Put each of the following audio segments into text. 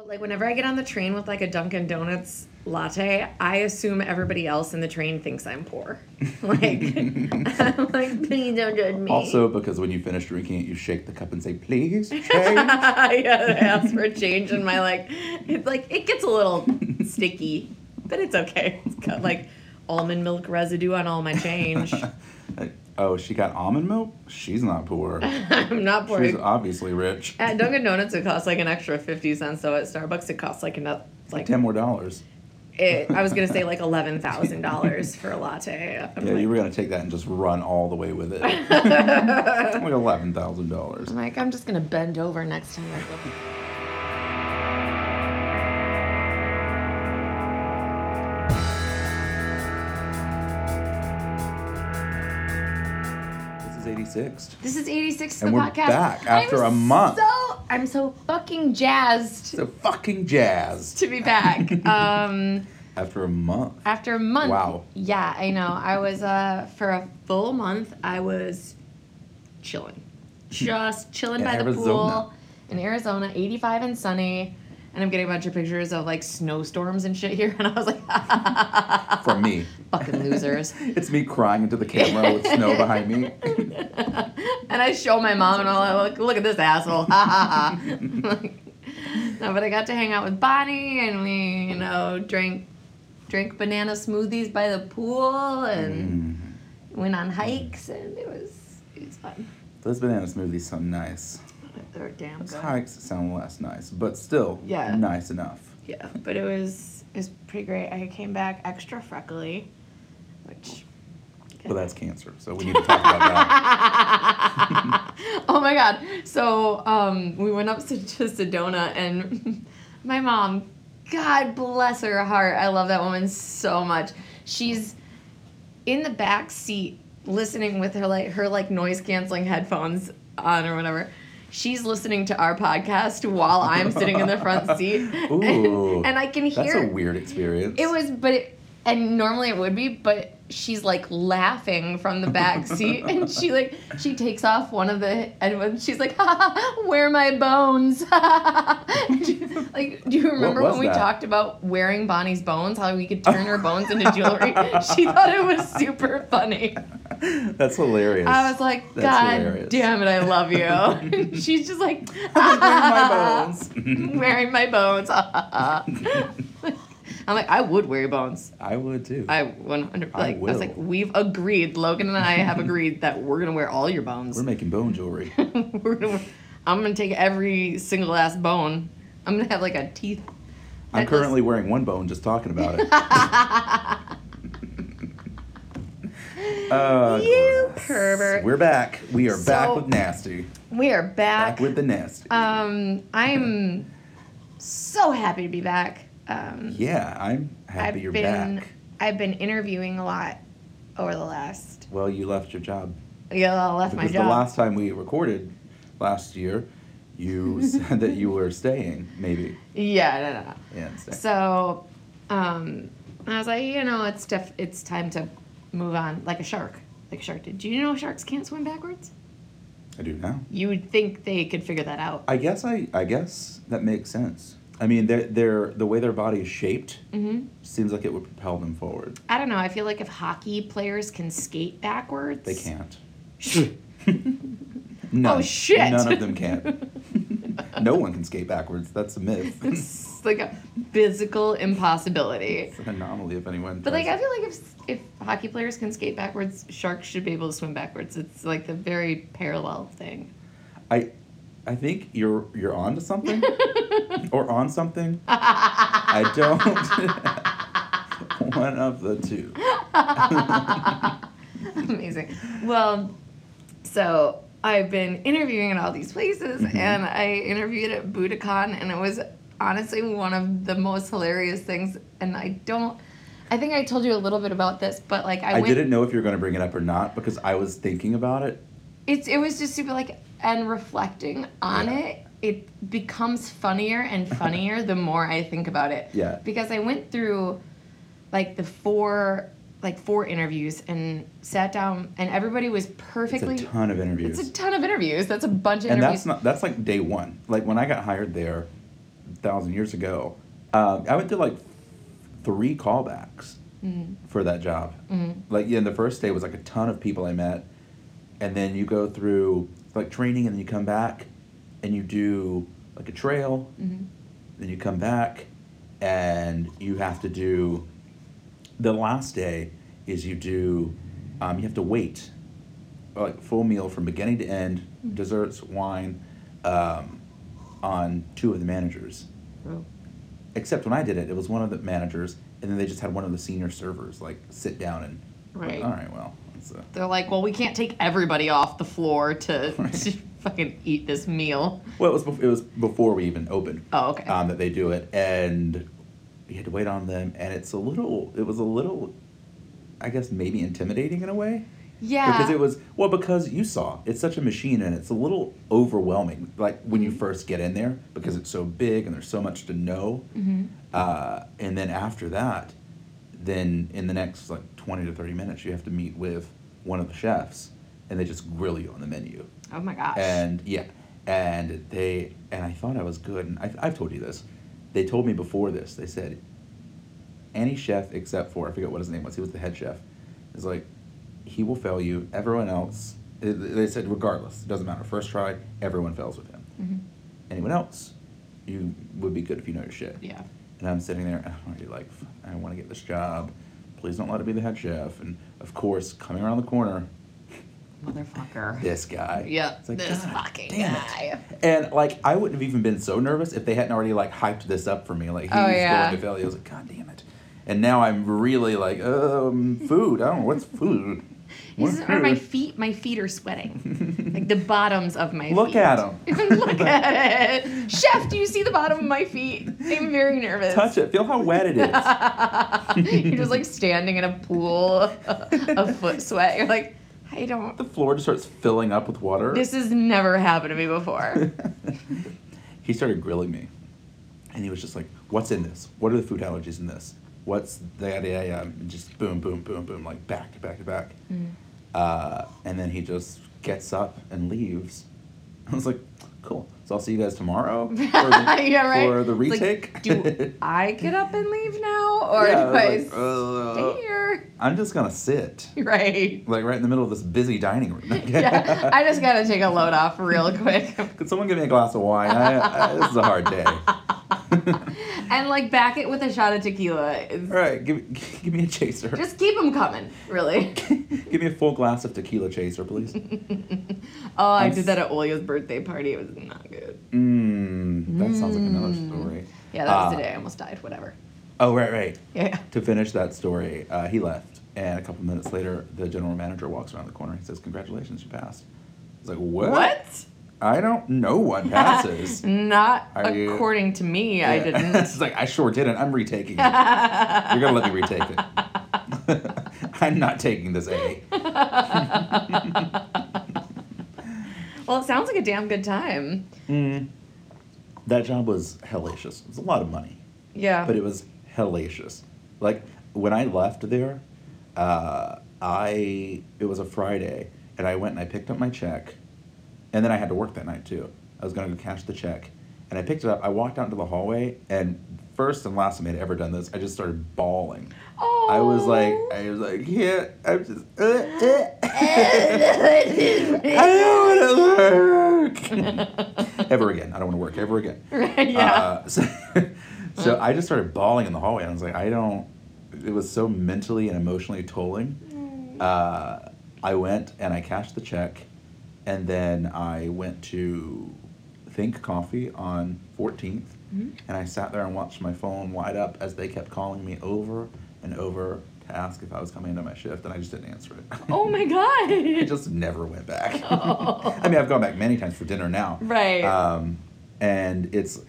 But like whenever I get on the train with like a Dunkin' Donuts latte, I assume everybody else in the train thinks I'm poor. Like, I'm like, please don't judge me. Also, because when you finish drinking it, you shake the cup and say, "Please change." yeah, I asked for change, and my like, it's like it gets a little sticky, but it's okay. It's got like almond milk residue on all my change. Oh, she got almond milk. She's not poor. I'm not poor. She's obviously rich. At Dunkin' Donuts, it costs like an extra fifty cents. So at Starbucks, it costs like enough. Like Ten more dollars. it, I was gonna say like eleven thousand dollars for a latte. I'm Yeah, like, you were gonna take that and just run all the way with it. like eleven thousand dollars. I'm like, I'm just gonna bend over next time I go. This is eighty six. This is 86 And the we're podcast. back after I'm a month. So I'm so fucking jazzed So fucking jazzed. to be back. um, After a month. after a month. Wow. Yeah, I know. I was uh for a full month. I was chilling, just chilling In by the pool in Arizona, 85 and sunny. And I'm getting a bunch of pictures of like snowstorms and shit here, and I was like, From me. fucking losers. It's me crying into the camera with snow behind me. and I show my mom, and I'm like, look, look at this asshole. Ha ha ha. No, but I got to hang out with Bonnie, and we, you know, drank drank banana smoothies by the pool, and Mm. went on hikes, and it was it was fun. Those banana smoothies sound nice. They were damn good. hikes sound less nice, but still Yeah. nice enough. Yeah, but it was it was pretty great. I came back extra freckly, which. But that's cancer, so we need to talk about that. oh my god. So um, we went up to, to Sedona and my mom, God bless her heart. I love that woman so much. She's in the back seat listening with her like her like noise canceling headphones on or whatever. She's listening to our podcast while I'm sitting in the front seat. Ooh. And, and I can hear. That's a weird experience. it was, but it, and normally it would be, but she's like laughing from the back seat, and she like she takes off one of the and she's like, ha, "Where are my bones?" like, do you remember when we that? talked about wearing Bonnie's bones? How we could turn her bones into jewelry? she thought it was super funny. That's hilarious. I was like, "God damn it, I love you." And she's just like, wearing my bones. wearing my bones. I'm like, I would wear your bones. I would too. I 100 I like I, was like we've agreed Logan and I have agreed that we're gonna wear all your bones. We're making bone jewelry. We're gonna wear- I'm gonna take every single last bone. I'm gonna have like a teeth. I'm currently wearing one bone just talking about it. Uh, You pervert. We're back. We are back with nasty. We are back. Back with the nasty. um, I'm so happy to be back. Um, yeah, I'm happy I've you're been back. I've been interviewing a lot over the last. Well, you left your job. Yeah, I left my job. the last time we recorded last year, you said that you were staying, maybe. yeah, no, no, no. Yeah. So, um, I was like, you know, it's def- it's time to move on, like a shark, like a shark did. Do you know sharks can't swim backwards? I do now. You would think they could figure that out. I guess I, I guess that makes sense. I mean, they're, the way their body is shaped hmm seems like it would propel them forward. I don't know. I feel like if hockey players can skate backwards, They can't. no. Oh, shit. None of them can. no one can skate backwards. That's a myth. It's like a physical impossibility. it's an anomaly if anyone. But like, I feel like if if hockey players can skate backwards, sharks should be able to swim backwards. It's like the very parallel thing. I, I think you're you're onto something, or on something. I don't. One of the two. Amazing. Well, so I've been interviewing at all these places, Mhm. and I interviewed at Buddakan, and it was honestly one of the most hilarious things. And I don't, I think I told you a little bit about this, but like I, I, went. didn't know if you were going to bring it up or not because I was thinking about it. It's it was just super like and reflecting on Yeah. it. It becomes funnier and funnier the more I think about it. Yeah. Because I went through like the four like four interviews and sat down and everybody was perfectly It's a ton of interviews. It's a ton of interviews. That's a bunch of and interviews. that's not that's like day one. Like when I got hired there, a thousand years ago. Um, I went through like three callbacks Mm. for that job. Mm. Like yeah, the first day was like a ton of people I met, and then you go through like training, and then you come back, and you do like a trail, Mhm. then you come back, and you have to do. The last day is you do, um, you have to wait, like full meal from beginning to end, Mm. desserts, wine, um, on two of the managers. Oh. Except when I did it, it was one of the managers, and then they just had one of the senior servers like sit down and. Right. All right. Well. Uh, They're like, well, we can't take everybody off the floor to, Right. to fucking eat this meal. well, it was bef- it was before we even opened. Oh, okay. Um, that they do it, and you had to wait on them, and it's a little. It was a little. I guess maybe intimidating in a way. yeah. Because it was well because you saw it's such a machine and it's a little overwhelming like when you Mhm. first get in there because it's so big and there's so much to know. Mhm. Uh, and then after that, then in the next like twenty to thirty minutes you have to meet with one of the chefs and they just grill you on the menu. Oh my gosh. And yeah, and they and I thought I was good and I, I've told you this. They told me before this. They said any chef except for I forget what his name was. He was the head chef. Is like he will fail you. Everyone else. They said regardless, it doesn't matter. First try, everyone fails with him. Mhm. Anyone else, you would be good if you know your shit. Yeah. And I'm sitting there, and I'm already like, I want to get this job. Please don't let it be the head chef. And of course, coming around the corner, Motherfucker. this guy. Yeah, It's like, this "God fucking damn it." guy. And like, I wouldn't have even been so nervous if they hadn't already like hyped this up for me. Like, he's Oh, yeah. going to fail. I was like, God damn it. And now I'm really like, um, food. I don't know what's food. These are my feet. My feet are sweating. like the bottoms of my feet. Look feet. at 'em. Look at it. Chef, do you see the bottom of my feet? I'm very nervous. Touch it. Feel how wet it is. You're just like standing in a pool of foot sweat. You're like, I don't. the floor just starts filling up with water. This has never happened to me before. he started grilling me, and he was just like, "What's in this? What are the food allergies in this? What's that? Yeah, yeah." And just boom, boom, boom, boom, like back to back to back. Mm. Uh, and then he just gets up and leaves. I was like, "Cool. So I'll see you guys tomorrow for the, yeah, right. for the It's like, retake." do I get up and leave now, or Yeah, do I I like, uh, stay here? I'm just gonna sit, Right. like right in the middle of this busy dining room. yeah, I just gotta take a load off real quick. Could someone give me a glass of wine? I, I, this is a hard day. and like back it with a shot of tequila. It's- All right, give, give me a chaser. Just keep them coming, really. give me a full glass of tequila chaser, please. oh, I I'm did that at Olia's birthday party. It was not good. Mmm, that sounds like another Mm. story. Yeah, that was Uh, the day I almost died. Whatever. Oh, right, right. Yeah. To finish that story, uh, he left, and a couple minutes later, the general manager walks around the corner. He says, "Congratulations, you passed." I was like, "What? What? I don't know what passes." Not according to me. I didn't. it's like I sure didn't. I'm retaking it. You're gonna let me retake it. I'm not taking this A. well, it sounds like a damn good time. Mm. That job was hellacious. It was a lot of money. Yeah. but it was hellacious. Like when I left there, uh, I it was a Friday, and I went and I picked up my check, and then I had to work that night too. I was gonna go cash the check, and I picked it up. I walked out into the hallway, and first and last time I'd ever done this, I just started bawling. oh. I was like, I was like, yeah, I'm just. Uh, uh. I don't want to work ever again. I don't want to work ever again. Right, yeah. Uh, so, so I just started bawling in the hallway. And I was like, I don't. It was so mentally and emotionally tolling. Uh, I went and I cashed the check, and then I went to Think Coffee on 14th, Mhm. and I sat there and watched my phone light up as they kept calling me over and over to ask if I was coming into my shift, and I just didn't answer it. oh my god. I just never went back. Oh. I mean, I've gone back many times for dinner now. Right. Um, and it's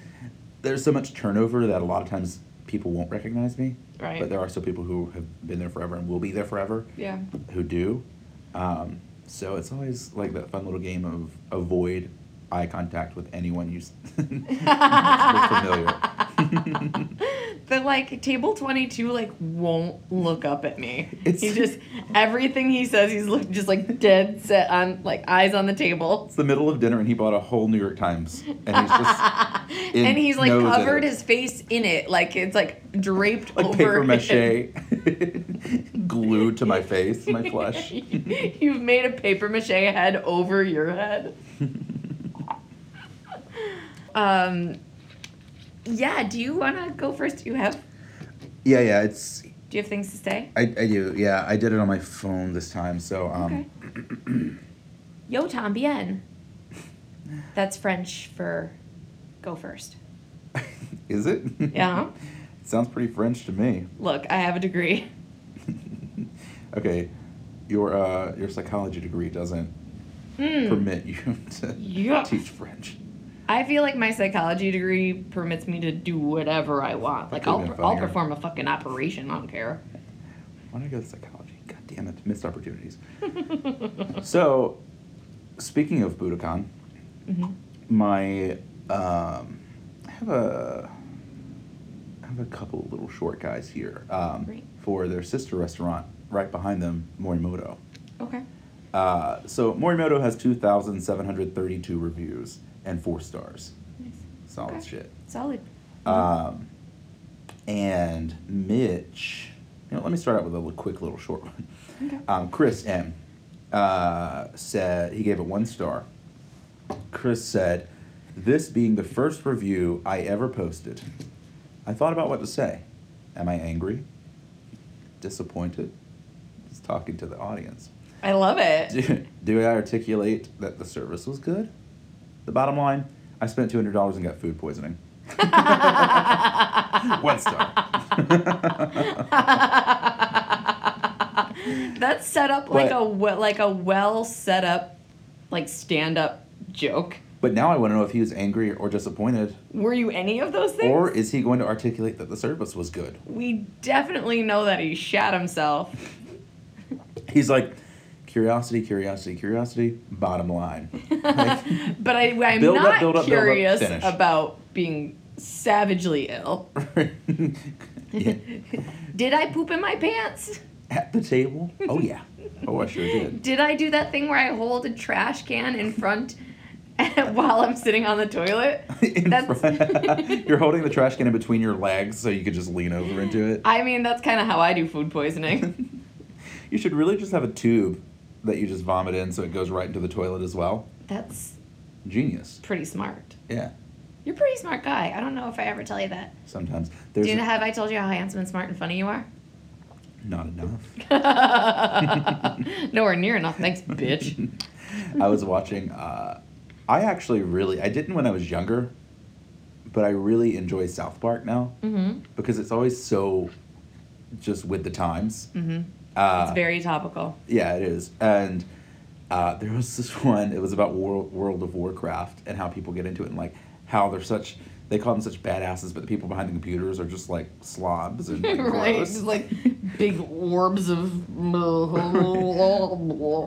there's so much turnover that a lot of times people won't recognize me. Right. But there are still people who have been there forever and will be there forever yeah. who do. Um, so it's always like that fun little game of avoid eye contact with anyone you familiar. the like table 22 like won't look up at me. It's- he just everything he says he's look, just like dead set on like eyes on the table. It's the middle of dinner and he bought a whole New York Times. And he's just and he's like covered his face in it. Like it's like draped like over paper mache. Glued to my face, my flesh. you've made a paper mache head over your head. Um yeah do you want to go first do you have Yeah, yeah, it's do you have things to say I, I do. Yeah, I did it on my phone this time. So um Okay. Yo tambien. That's French for go first. is it? Yeah. it sounds pretty French to me. Look, I have a degree. Okay. Your uh your psychology degree doesn't Hmm. permit you to teach French. I feel like my psychology degree permits me to do whatever I want. Like I'll I'll perform a fucking operation. I don't care. Why did I go to psychology? God damn it, missed opportunities. so, speaking of Buddakan, Mhm. my um, I have a I have a couple of little short guys here um, for their sister restaurant right behind them, Morimoto. Okay. Uh, so Morimoto has two thousand seven hundred thirty-two reviews and four stars. Nice. Solid Okay. shit. Solid. Um, and Mitch, you know, let me start out with a little, quick little short one. Okay. Um, Chris M uh, said he gave it one star. Chris said, "This being the first review I ever posted, I thought about what to say. Am I angry? Disappointed? Just talking to the audience. I love it. Do, do I articulate that the service was good? The bottom line, I spent two hundred dollars and got food poisoning. One star. That's set up like But- a we- like a well set up like stand up joke. But now I want to know if he was angry or disappointed, Were you any of those things? or is he going to articulate that the service was good? we definitely know that he shat himself. He's like, curiosity, curiosity, curiosity. Bottom line, Like, but I, I'm Build up, not up, build up, curious finish. about being savagely ill. Did I poop in my pants? at the table. Oh yeah. Oh, I sure did. Did I do that thing where I hold a trash can in front while I'm sitting on the toilet? That's- front- You're holding the trash can in between your legs so you could just lean over into it. I mean, that's kind of how I do food poisoning. You should really just have a tube that you just vomit in so it goes right into the toilet as well. That's Genius. pretty smart. Yeah. You're a pretty smart guy. I don't know if I ever tell you that. Sometimes there's Do you a- have I told you how handsome and smart and funny you are? not enough. Nowhere near enough. Thanks, bitch. I was watching. Uh, I actually really I didn't when I was younger, but I really enjoy South Park now Mm-hmm. because it's always so just with the times. Mm-hmm. Uh, It's very topical. Yeah, it is. And uh, there was this one. It was about World World of Warcraft and how people get into it and like how they're such. They call them such badasses, but the people behind the computers are just like slobs and like, right? gross. Just like big orbs of.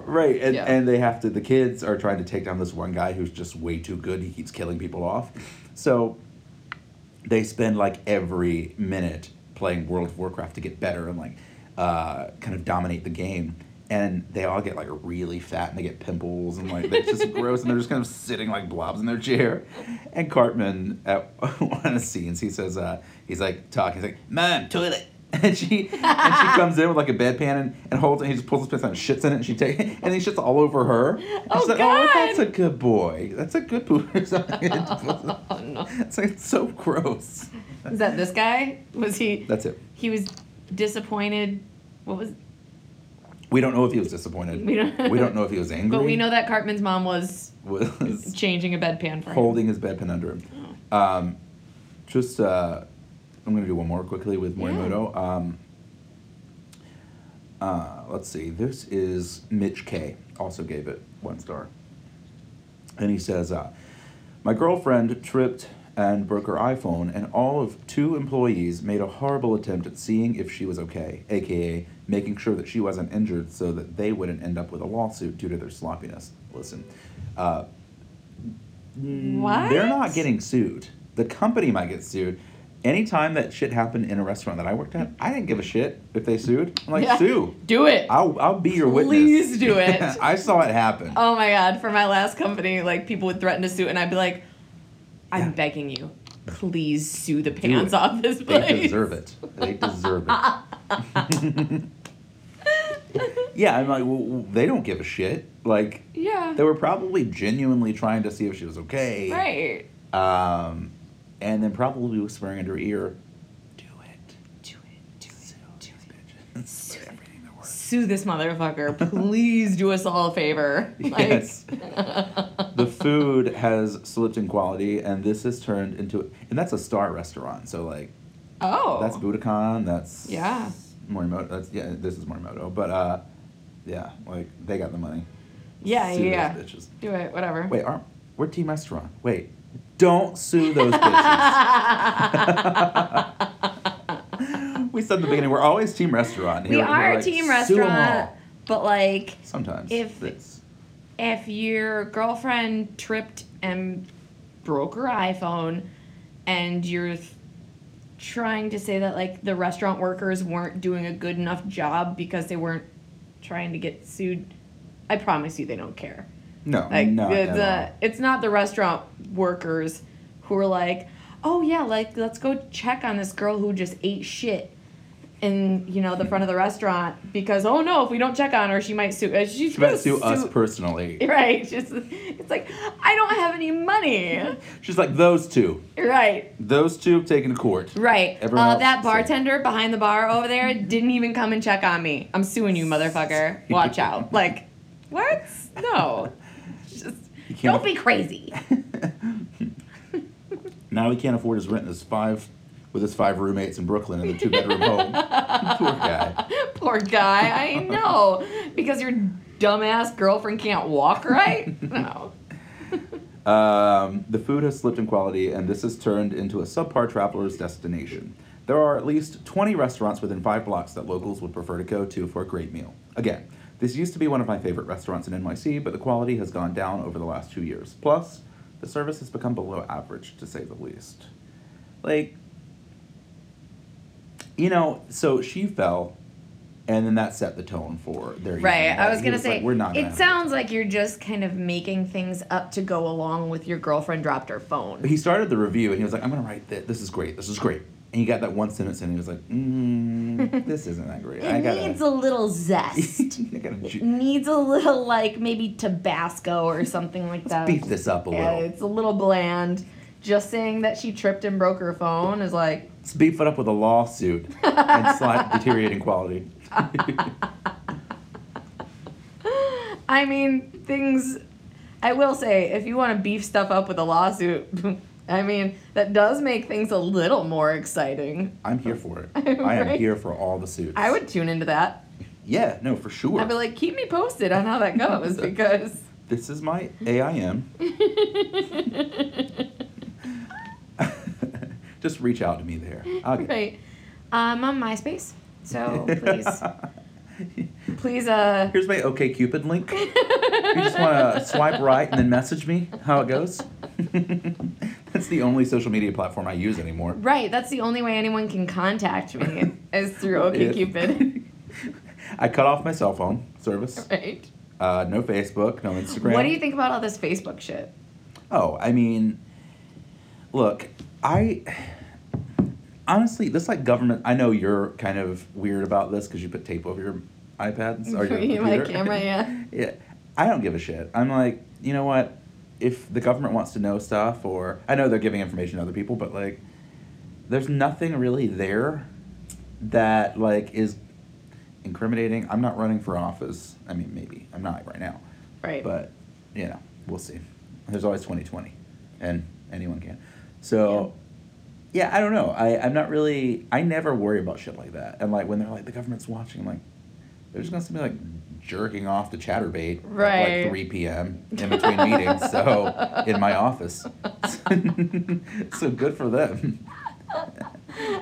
Right, and, Yeah. and they have to. The kids are trying to take down this one guy who's just way too good. He keeps killing people off. So they spend like every minute playing World of Warcraft to get better and like uh, kind of dominate the game. And they all get like really fat and they get pimples and like it's just gross and they're just kind of sitting like blobs in their chair. And Cartman at one of the scenes he says uh, he's like talking he's like mom toilet and she and she comes in with like a bedpan and, and holds it and he just pulls his pants out and shits in it and she takes and he shits all over her. And Oh, she's like, oh, that's a good boy. That's a good poo. oh no! it's like it's so gross. Is that this guy? Was he? That's it. He was disappointed. What was? We don't know if he was disappointed. We don't- we don't know if he was angry. But we know that Cartman's mom was was changing a bedpan for him. holding his bedpan under him. Um, just uh, I'm gonna do one more quickly with Morimoto. Um, uh, let's see. This is Mitch K. Also gave it one star, and he says, uh, "My girlfriend tripped." And broke her iPhone, and all of two employees made a horrible attempt at seeing if she was okay, aka making sure that she wasn't injured so that they wouldn't end up with a lawsuit due to their sloppiness. Listen, uh, What? they're not getting sued. The company might get sued. anytime that shit happened in a restaurant that I worked at, I didn't give a shit if they sued. I'm like, Yeah. sue. Do it. I'll I'll be your witness. Please do it. I saw it happen. Oh my god, for my last company, like people would threaten to sue and I'd be like, I'm Yeah. begging you, please sue the pants off this place. They deserve it. They deserve it. yeah, I'm like, well, they don't give a shit. Like, Yeah. they were probably genuinely trying to see if she was okay. Right. Um, and then probably whispering in her ear, "Do it, Do it. Do sue it. Do bitches." Sue. Everything that works. Sue this motherfucker. Please do us all a favor. Like, Yes. Food has slipped in quality, and this has turned into, and that's a star restaurant. So like, oh. that's Buddakan. That's Yeah. Morimoto. That's yeah. This is Morimoto, but uh, yeah, like they got the money. Yeah, Sue yeah. Bitches. Do it. Whatever. Wait, aren't we're team restaurant? Wait, don't sue those bitches. we said in the beginning we're always team restaurant. Here, we are like, team restaurant, but like, Sometimes If- it's if your girlfriend tripped and broke her iPhone and you're th- trying to say that like the restaurant workers weren't doing a good enough job because they weren't trying to get sued, I promise you they don't care. no, Like not the, at all. it's not the restaurant workers who are like, "Oh yeah, like let's go check on this girl who just ate shit." In you know the front of the restaurant because oh no if we don't check on her she might sue uh, she's She might gonna sue us personally. Right. Just it's like I don't have any money. She's like those two, Right. those two taken to court. Right. Uh, that bartender behind the bar over there didn't even come and check on me. I'm suing you, motherfucker. Watch out. Like, what? No. Just don't be crazy. Now he can't afford his rent his five with his five roommates in Brooklyn in the two bedroom home. Poor guy. Poor guy. I know. Because your dumbass girlfriend can't walk right? No. Um, the food has slipped in quality, and this has turned into a subpar traveler's destination. There are at least 20 restaurants within five blocks that locals would prefer to go to for a great meal. Again, this used to be one of my favorite restaurants in NYC, but the quality has gone down over the last two years. Plus, the service has become below average, to say the least. Like, you know, so she fell, and then that set the tone for their Right. evening. I was He gonna say like, we're not. it sounds like you're just kind of making things up to go along with your girlfriend dropped her phone. He started the review and he was like, I'm to write this. This is great. This is great. And he got that one sentence and he was like, mm, this isn't that great. I It gotta, needs a little zest. I It needs a little like maybe Tabasco or something like that. beef this up a Yeah, little. it's a little bland. Just saying that she tripped and broke her phone is like, Let's beef it up with a lawsuit and slight deteriorating quality. I mean, things. I will say, if you want to beef stuff up with a lawsuit, I mean, that does make things a little more exciting. I'm here for it. I am here for all the suits. I would tune into that. Yeah, no, for sure. I'd be like, keep me posted on how that goes because. this is my AIM. Just reach out to me there. Get right. I'm on MySpace, so please, please, uh, Here's my OK Cupid link. you just want to swipe right and then message me how it goes. That's the only social media platform I use anymore. right. That's the only way anyone can contact me is through OkCupid. I cut off my cell phone service. right. Uh, no Facebook, no Instagram. What do you think about all this Facebook shit? Oh, I mean, look, I honestly, this like government. I know you're kind of weird about this because you put tape over your iPads or your My computer. camera, yeah. yeah, I don't give a shit. I'm like, you know what? If the government wants to know stuff, or I know they're giving information to other people, but like, there's nothing really there that like is incriminating. I'm not running for office. I mean, maybe I'm not right now. Right. But you know, we'll see. There's always 2020, and anyone can. So, yeah, I don't know. I I'm not really. I never worry about shit like that. And like when they're like the government's watching, I'm like they're just gonna be like jerking off to Chaturbate at Right. like 3 p.m. in between meetings. So in my office. so good for them.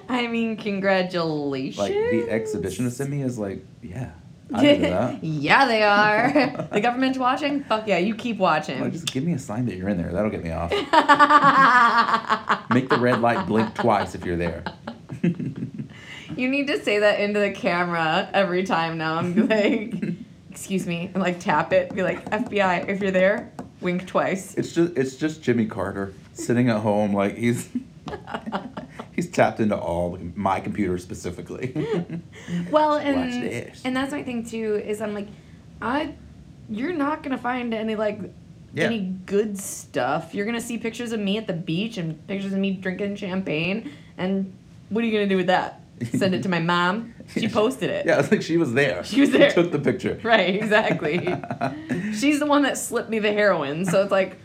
I mean, congratulations. Like the exhibitionist in me is like, yeah, I do that. yeah, they are. the government's watching? Fuck yeah, you keep watching. Like, just give me a sign that you're in there. That'll get me off. Make the red light blink twice if you're there. You need to say that into the camera every time now I'm like, excuse me, and like tap it. Be like, FBI, if you're there, wink twice. It's just it's just Jimmy Carter sitting at home like he's he's tapped into all my computer specifically. Hmm. Well, and and that's my thing too. Is I'm like, I, you're not gonna find any like Yeah. any good stuff. You're gonna see pictures of me at the beach and pictures of me drinking champagne. And what are you gonna do with that? Send it to my mom. She posted it. yeah, it's like she was there. She was there. Took the picture. Right. Exactly. She's the one that slipped me the heroin. So it's like,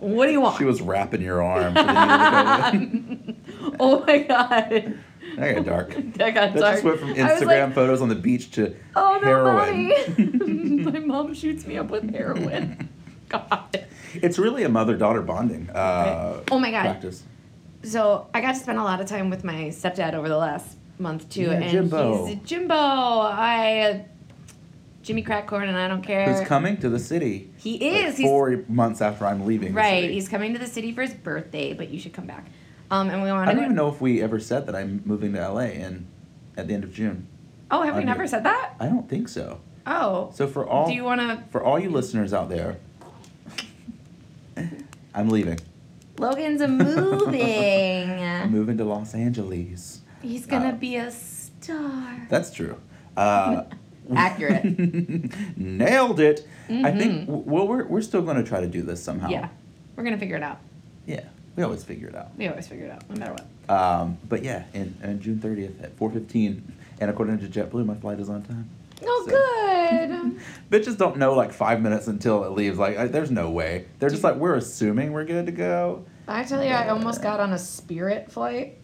what do you want? She was wrapping your arm. For the needle to go in. oh my god. That got dark. That got That dark. just went from Instagram like, photos on the beach to oh no, heroin. mommy. my mom shoots me up with heroin. God. It's really a mother-daughter bonding uh, Oh my God. practice. So I got to spend a lot of time with my stepdad over the last month too, Yeah, and Jimbo. he's Jimbo. I Jimmy Crackcorn, and I don't care. Who's coming to the city? He like, is. He's four months after I'm leaving. the right. city. He's coming to the city for his birthday, but you should come back. Um, and we want I don't even know if we ever said that I'm moving to LA and at the end of June. Oh, have we never do. said that? I don't think so. Oh. So for all Do you want to? for all you listeners out there, I'm leaving. Logan's moving. I'm moving to Los Angeles. He's gonna Uh, be a star. That's true. Uh, Accurate. Nailed it. I think. Mhm. Well, we're we're still going to try to do this somehow. Yeah, we're gonna figure it out. Yeah. We always figure it out. We always figure it out, no matter what. Um, but yeah, and, in June 30th at 4:15, and according to JetBlue, my flight is on time. Oh, So- good. Bitches don't know like five minutes until it leaves. Like, I, there's no way. They're just like, we're assuming we're good to go. I tell you, I almost got on a Spirit flight.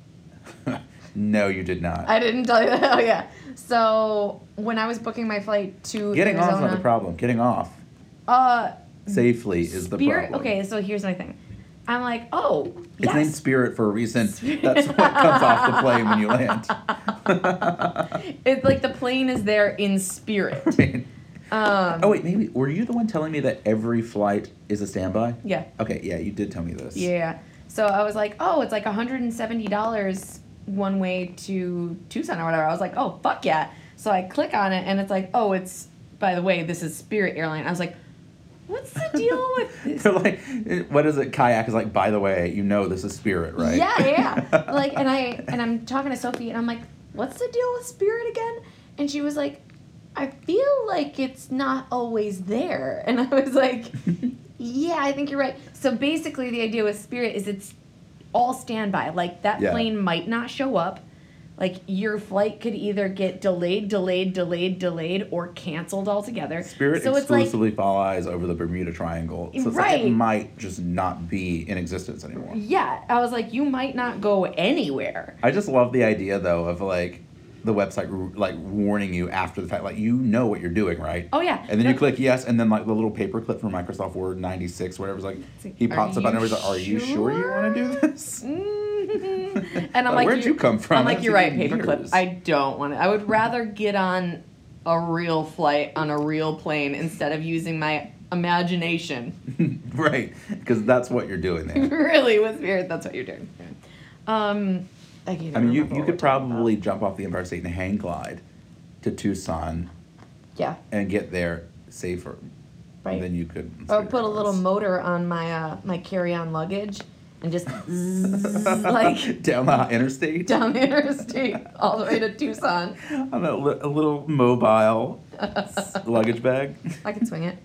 no, you did not. I didn't tell you that. Oh yeah. So when I was booking my flight to Getting off is not the problem. Getting off uh, safely is the Spirit. problem. Okay, so here's my thing. I'm like, oh, It's yes. named Spirit for a reason. That's what comes off the plane when you land. It's like the plane is there in spirit. Um, oh wait, maybe were you the one telling me that every flight is a standby? Yeah. Okay, yeah, you did tell me this. Yeah. So I was like, oh, it's like $170 one way to Tucson or whatever. I was like, oh, fuck yeah. So I click on it and it's like, oh, it's, by the way, this is Spirit Airline. I was like, what's the deal with this? They're like, eh, what is it? Kayak is like. By the way, you know this is Spirit, right? Yeah, yeah. yeah. like, and I, and I'm talking to Sophie and I'm like, what's the deal with Spirit again? And she was like, I feel like it's not always there. And I was like, Yeah, I think you're right. So basically, the idea with Spirit is it's all standby. Like that Yeah. plane might not show up. Like your flight could either get delayed, delayed, delayed, delayed, or canceled altogether. Spirit so it's like exclusively flies over the Bermuda Triangle, so it's like it might just not be in existence anymore. yeah. I was like, you might not go anywhere. I just love the idea though of like the website like warning you after the fact, like you know what you're doing, right? Oh yeah. And then you click yes, and then like the little paperclip from Microsoft Word 96, whatever, is like like, he pops up and everybody's like, "Are you sure you want to do this?" Mhm. and I'm Like, like, where'd you come from? I'm like, you're right, paperclip. I don't want to. I would rather get on a real flight on a real plane instead of using my imagination. right, because that's what you're doing there. really, with spirit, that's what you're doing. Um, I, can't I mean, you, you could we're probably jump off the Empire State and hang glide to Tucson yeah, and get there safer right. than you could. in or Spirit put a little Airlines. motor on my uh, my carry-on luggage and just zzz, like down the interstate. down the interstate all the way to Tucson. on a, li- a little mobile s- luggage bag. I can swing it.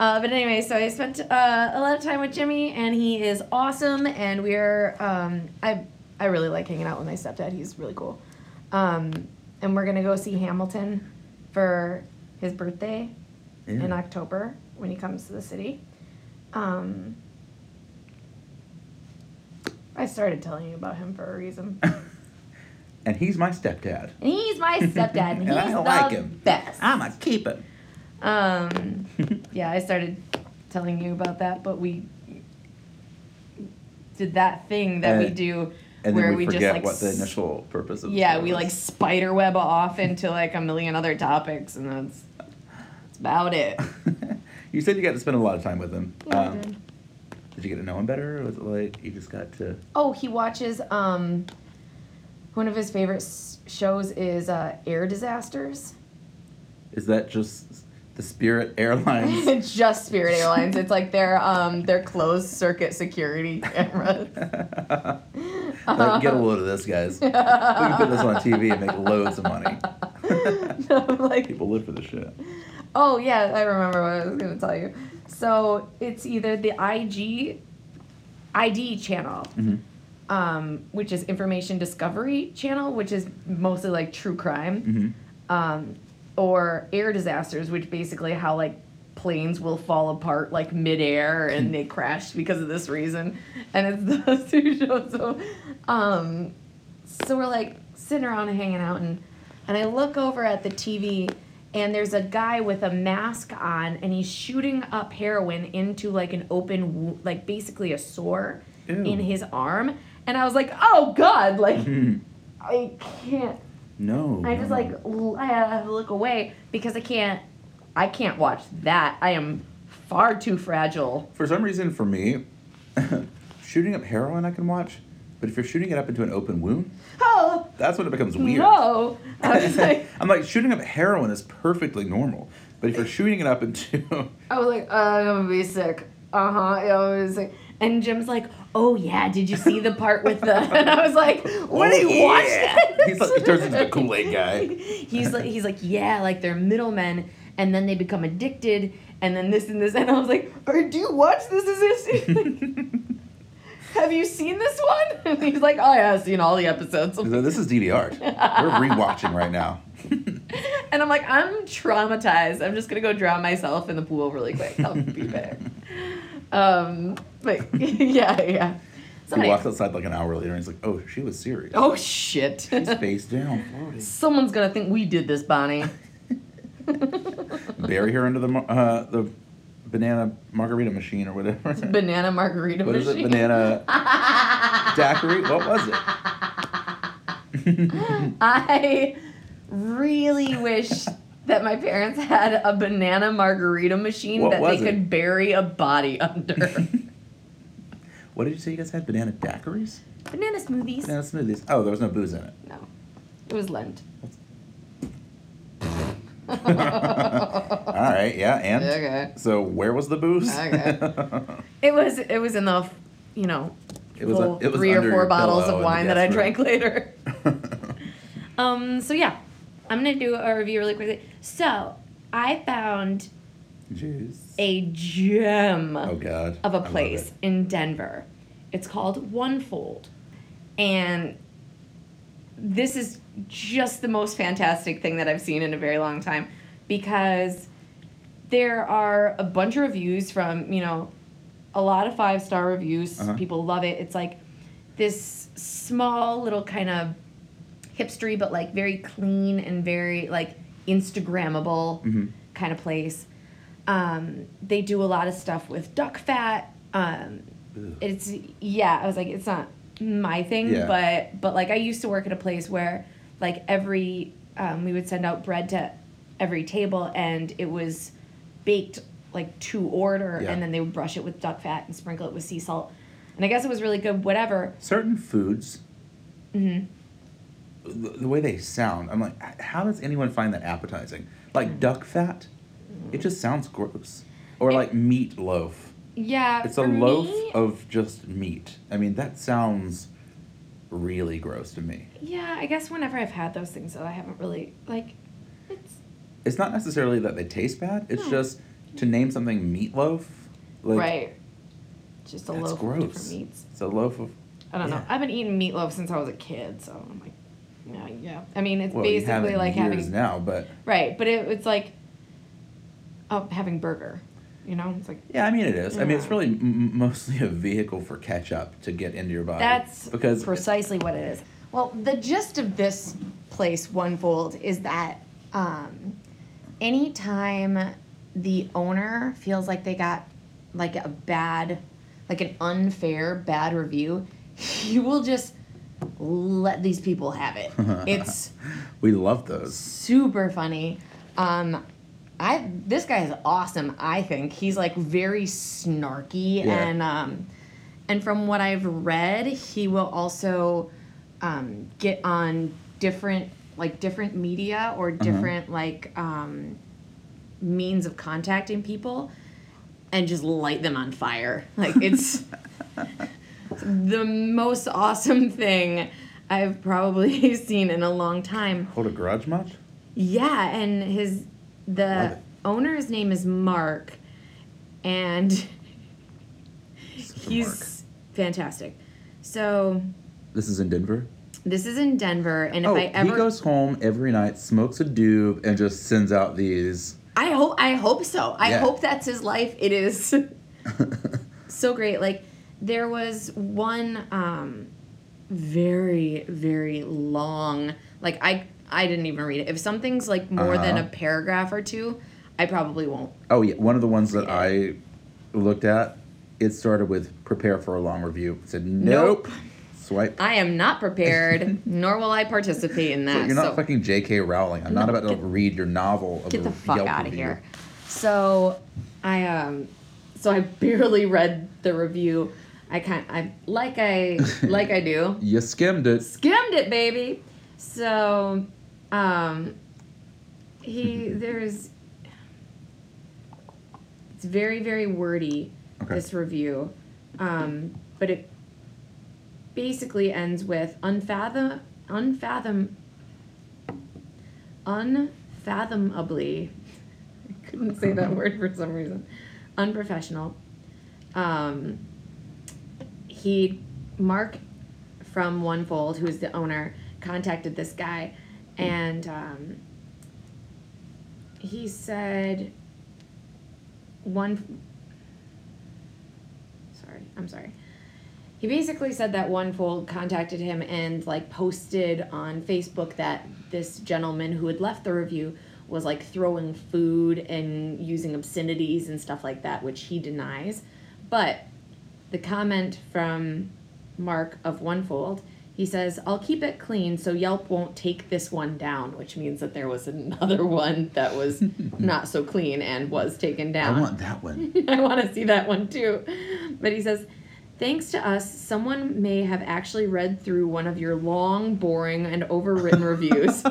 Uh, but anyway, so I spent uh, a lot of time with Jimmy, and he is awesome. And we're um, I I really like hanging out with my stepdad. He's really cool. Um, and we're gonna go see Hamilton for his birthday in October when he comes to the city. Um, I started telling you about him for a reason. and he's my stepdad. And he's my stepdad, and And he's I the like him. best. I'm a keep him. Um, yeah, I started telling you about that, but we did that thing that we do And where then we, we, forget just like what the initial purpose of yeah show we is. like spider web off into like a million other topics, and that's that's about it. you said you got to spend a lot of time with him. Yeah, I Um, did. Did you get to know him better, or was it like you just got to? Oh, he watches. Um, one of his favorite shows is uh, Air Disasters. Is that just the Spirit Airlines? it's just Spirit Airlines. It's like their um their closed circuit security cameras. Like, get a load of this, guys. we can put this on TV and make loads of money. like People live for this shit. Oh yeah, I remember what I was gonna tell you. So it's either the IG ID channel, Mhm. um, which is Information Discovery channel, which is mostly like true crime, hmm um, or Air Disasters, which basically how like planes will fall apart like midair and they crash because of this reason, and it's those two shows. So, um, so we're like sitting around and hanging out, and and I look over at the TV, and there's a guy with a mask on, and he's shooting up heroin into like an open, like basically a sore Ew. in his arm, and I was like, oh god, like Mhm. I can't No. I just no. like l- I have to look away because I can't I can't watch that. I am far too fragile. For some reason, for me, shooting up heroin I can watch, but if you're shooting it up into an open wound, Oh that's when it becomes weird. no! Like I'm like shooting up heroin is perfectly normal, but if you're shooting it up into I was like, uh, I'm gonna be sick. Uh huh. I was like, and Jim's like, oh yeah, did you see the part with the? And I was like, what Oh, do you watch? yeah. He's like- he turns into the Kool-Aid guy. he's like, he's like, yeah, like they're middlemen, and then they become addicted, and then this and this, and I was like, or do you watch this? Is this? Have you seen this one? And he's like, oh yeah, I've seen all the episodes. So this is DDR. We're rewatching right now. And I'm like, I'm traumatized. I'm just gonna go drown myself in the pool really quick. I'll be back. Um, but yeah, yeah. So he walks outside like an hour later and he's like, "Oh, she was serious. oh shit. She's face down, floating." Someone's gonna think we did this, Bonnie. Bury her under the uh, the banana margarita machine or whatever. Banana margarita What is machine. it? Banana daiquiri? What was it? I really wish that my parents had a banana margarita machine What that they it? could bury a body under. What did you say you guys had? Banana daiquiris? banana smoothies. Banana smoothies. Oh, there was no booze in it. No, it was Lent. All right, yeah, and Okay. so where was the booze? Okay. It was it was in the you know It was, full it was three or four bottles of wine that I guest room. drank later. Um. So yeah, I'm gonna do a review really quickly. So I found Jeez. a gem Oh God. of a place in Denver. It's called Onefold, and this is just the most fantastic thing that I've seen in a very long time because there are a bunch of reviews from you know a lot of five star reviews. Uh-huh. People love it. It's like this small little kind of hipstery, but like very clean and very like Instagrammable Mhm. kind of place. Um, they do a lot of stuff with duck fat. Um, it's yeah. I was like, it's not my thing, Yeah. but but like I used to work at a place where like every um, we would send out bread to every table, and it was baked like to order, Yeah. and then they would brush it with duck fat and sprinkle it with sea salt. And I guess it was really good. Whatever. Certain foods, hmm the, the way they sound, I'm like, how does anyone find that appetizing? Like duck fat, it just sounds gross. Or It- like meat loaf. Yeah. It's a loaf me- of just meat. I mean, that sounds really gross to me. Yeah, I guess whenever I've had those things, though, I haven't really like. It's It's not necessarily that they taste bad. It's No. just to name something meatloaf. Like, right. Just a loaf of gross. different meats. It's a loaf of. I don't know. I've been eating meatloaf since I was a kid, so I'm like, yeah, yeah. I mean, it's Well, basically like years having now, but right, but it, it's like, oh, having burger. You know, it's like yeah, I mean it is. I mean it's really m- m- mostly a vehicle for ketchup to get into your body. That's because precisely what it is. Well, the gist of this place, Onefold, is that um, anytime the owner feels like they got like a bad, like an unfair bad review, he will just let these people have it. It's we love those. super funny. Um, I this guy is awesome. I think he's like very snarky Yeah. and um, and from what I've read, he will also um, get on different like different media or different like um, means of contacting people and just light them on fire. Like it's the most awesome thing I've probably seen in a long time. Hold a grudge much? Yeah, and his the owner's name is Mark, and he's Mark. fantastic. So This is in Denver. this is in Denver, and if oh, I ever, he goes home every night, smokes a doob, and just sends out these. I hope I hope so. I Yeah. hope that's his life. It is so great. Like there was one um, very very long. Like I I didn't even read it. If something's like more than a Uh-huh. paragraph or two, I probably won't Oh yeah, one of the ones that I looked at, it started with "prepare for a long review." It said nope. Nope. Swipe. I am not prepared, nor will I participate in that. So you're not so fucking J.K. Rowling. I'm not No, about to read your novel. Of get the fuck Yelp out of review. here. So I um so I barely read the review. I kind I like I like I do. You skimmed it. Skimmed it, baby. So um he there's it's very very wordy Okay. this review. Um but it basically ends with unfathom unfathom unfathomably I couldn't say that word for some reason unprofessional um he mark from onefold who's the owner contacted this guy and um he said one sorry i'm sorry. He basically said that onefold contacted him and like posted on facebook that this gentleman who had left the review was like throwing food and using obscenities and stuff like that which he denies. But the comment from mark of onefold he says i'll keep it clean so yelp won't take this one down which means that there was another one that was not so clean and was taken down I want that one. I want to see that one too. But he says, thanks to us, someone may have actually read through one of your long, boring, and overwritten reviews.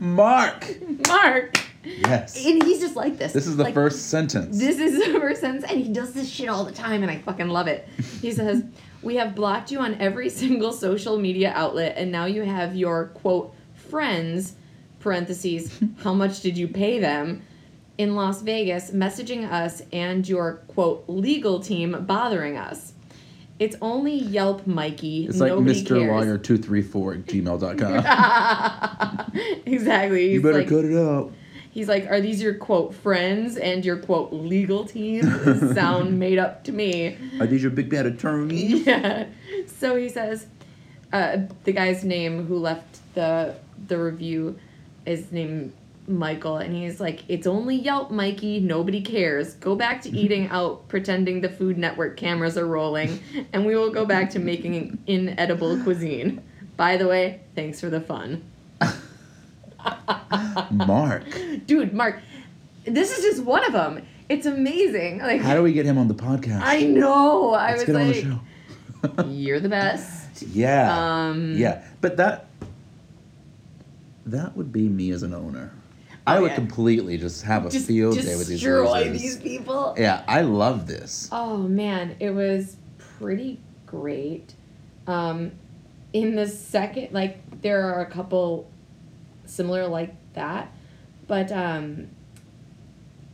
Mark. Mark! Yes. And he's just like this. This is the Like, first sentence. This is the first sentence, and he does this shit all the time, and I fucking love it. He says, We have blocked you on every single social media outlet, and now you have your quote, friends, parentheses, how much did you pay them, in Las Vegas messaging us and your quote, legal team bothering us. It's only Yelp Mikey. it's like Nobody Mr. cares. Lawyer two three four at gmail.com. exactly. He's you better like, cut it out. He's like, are these your quote friends and your quote legal team? Sound made up to me. Are these your big bad attorneys? Yeah. So he says, uh, the guy's name who left the the review is named Michael, and he's like, it's only Yelp, Mikey. Nobody cares. Go back to eating out, pretending the Food Network cameras are rolling, and we will go back to making inedible cuisine. By the way, thanks for the fun. Mark. Dude, Mark, this is just one of them. It's amazing. Like How do we get him on the podcast? I know. I Let's was get like, on the show. you're the best. yeah. Um, yeah. But that that would be me as an owner. I Oh, would yeah. completely just have a Just field day with these destroy these people. Yeah, I love this. Oh man, it was pretty great. Um, in the second, like there are a couple similar like that, but um,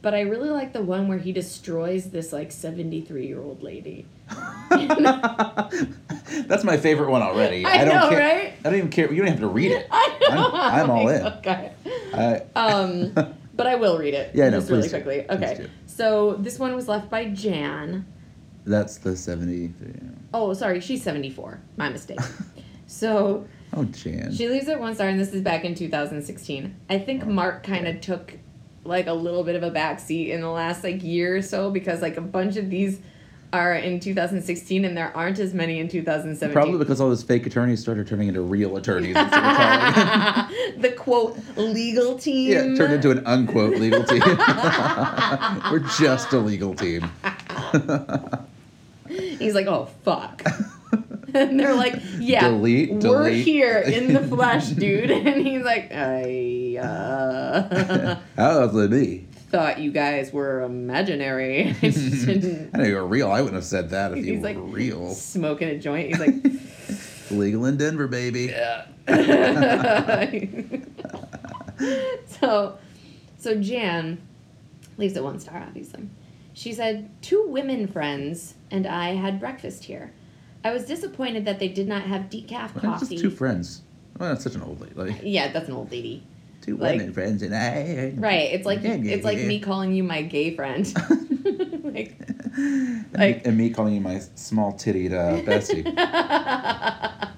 but I really like the one where he destroys this like seventy three year old lady. That's my favorite one already. I don't know, care. right? I don't even care. You don't have to read it. I know. I'm- I'm all in. Okay. I, Um, but I will read it. Yeah, no, just really please do. quickly. Okay. So this one was left by Jan. that's the 70. Oh, sorry, she's 74. My mistake. so Oh, Jan. she leaves at one star, and this is back in 2016. I think Oh, Mark kind of took like a little bit of a backseat in the last like year or so because like a bunch of these are in 2016 and there aren't as many in 2017. Probably because all those fake attorneys started turning into real attorneys. instead of calling- the quote legal team. yeah, turned into an unquote legal team. We're just a legal team. He's like, oh fuck. and they're like, yeah, Delete, we're delete. here in the flesh, dude. And he's like, I uh, How was it me? thought you guys were imaginary. I didn't. I know you were real. I wouldn't have said that if you were like real. smoking a joint. He's like, Legal in Denver, baby. Yeah. so, so Jan leaves it one star, obviously. She said, Two women friends and I had breakfast here. I was disappointed that they did not have decaf not coffee. just two friends? Well, that's such an old lady. Like, yeah, that's an old lady. two Like- women friends and I. Right. It's like Yeah, yeah, it's like yeah. me calling you my gay friend. like, And, Like- me, and me calling you my small tittied uh, bestie.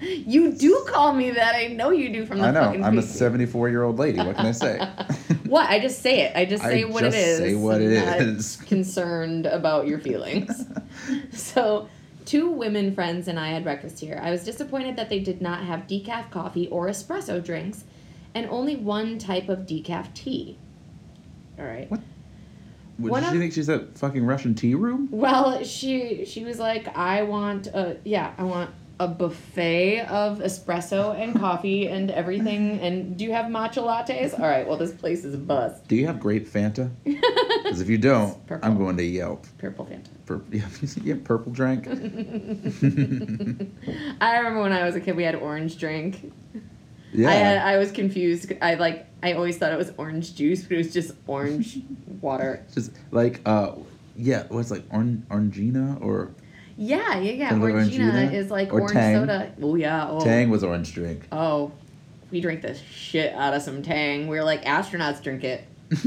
you do call me that. I know you do from the I know. I'm a 74 year old lady. What can I say? What? I just say it. I just I say what just it is. say what it is. Concerned about your feelings. so, two women friends and I had breakfast here. I was disappointed that they did not have decaf coffee or espresso drinks, and only one type of decaf tea. All right. What? What, of- she think she's at fucking Russian tea room? Well, she she was like, I want a yeah, I want a buffet of espresso and coffee and everything. And do you have matcha lattes? All right. Well, this place is a bust. Do you have grape Fanta? Because if you don't, I'm going to Yelp. Purple Fanta. Pur- yeah, yeah, purple drink. I remember when I was a kid, we had orange drink. Yeah. I had, I was confused. I like I always thought it was orange juice, but it was just orange water. Just like uh, yeah, what's like oran- orangina or Yeah, yeah, yeah. Orangina is like Or orange Tang? soda. Oh yeah. Oh. Tang was orange drink. Oh, we drink the shit out of some Tang. We were like astronauts drink it.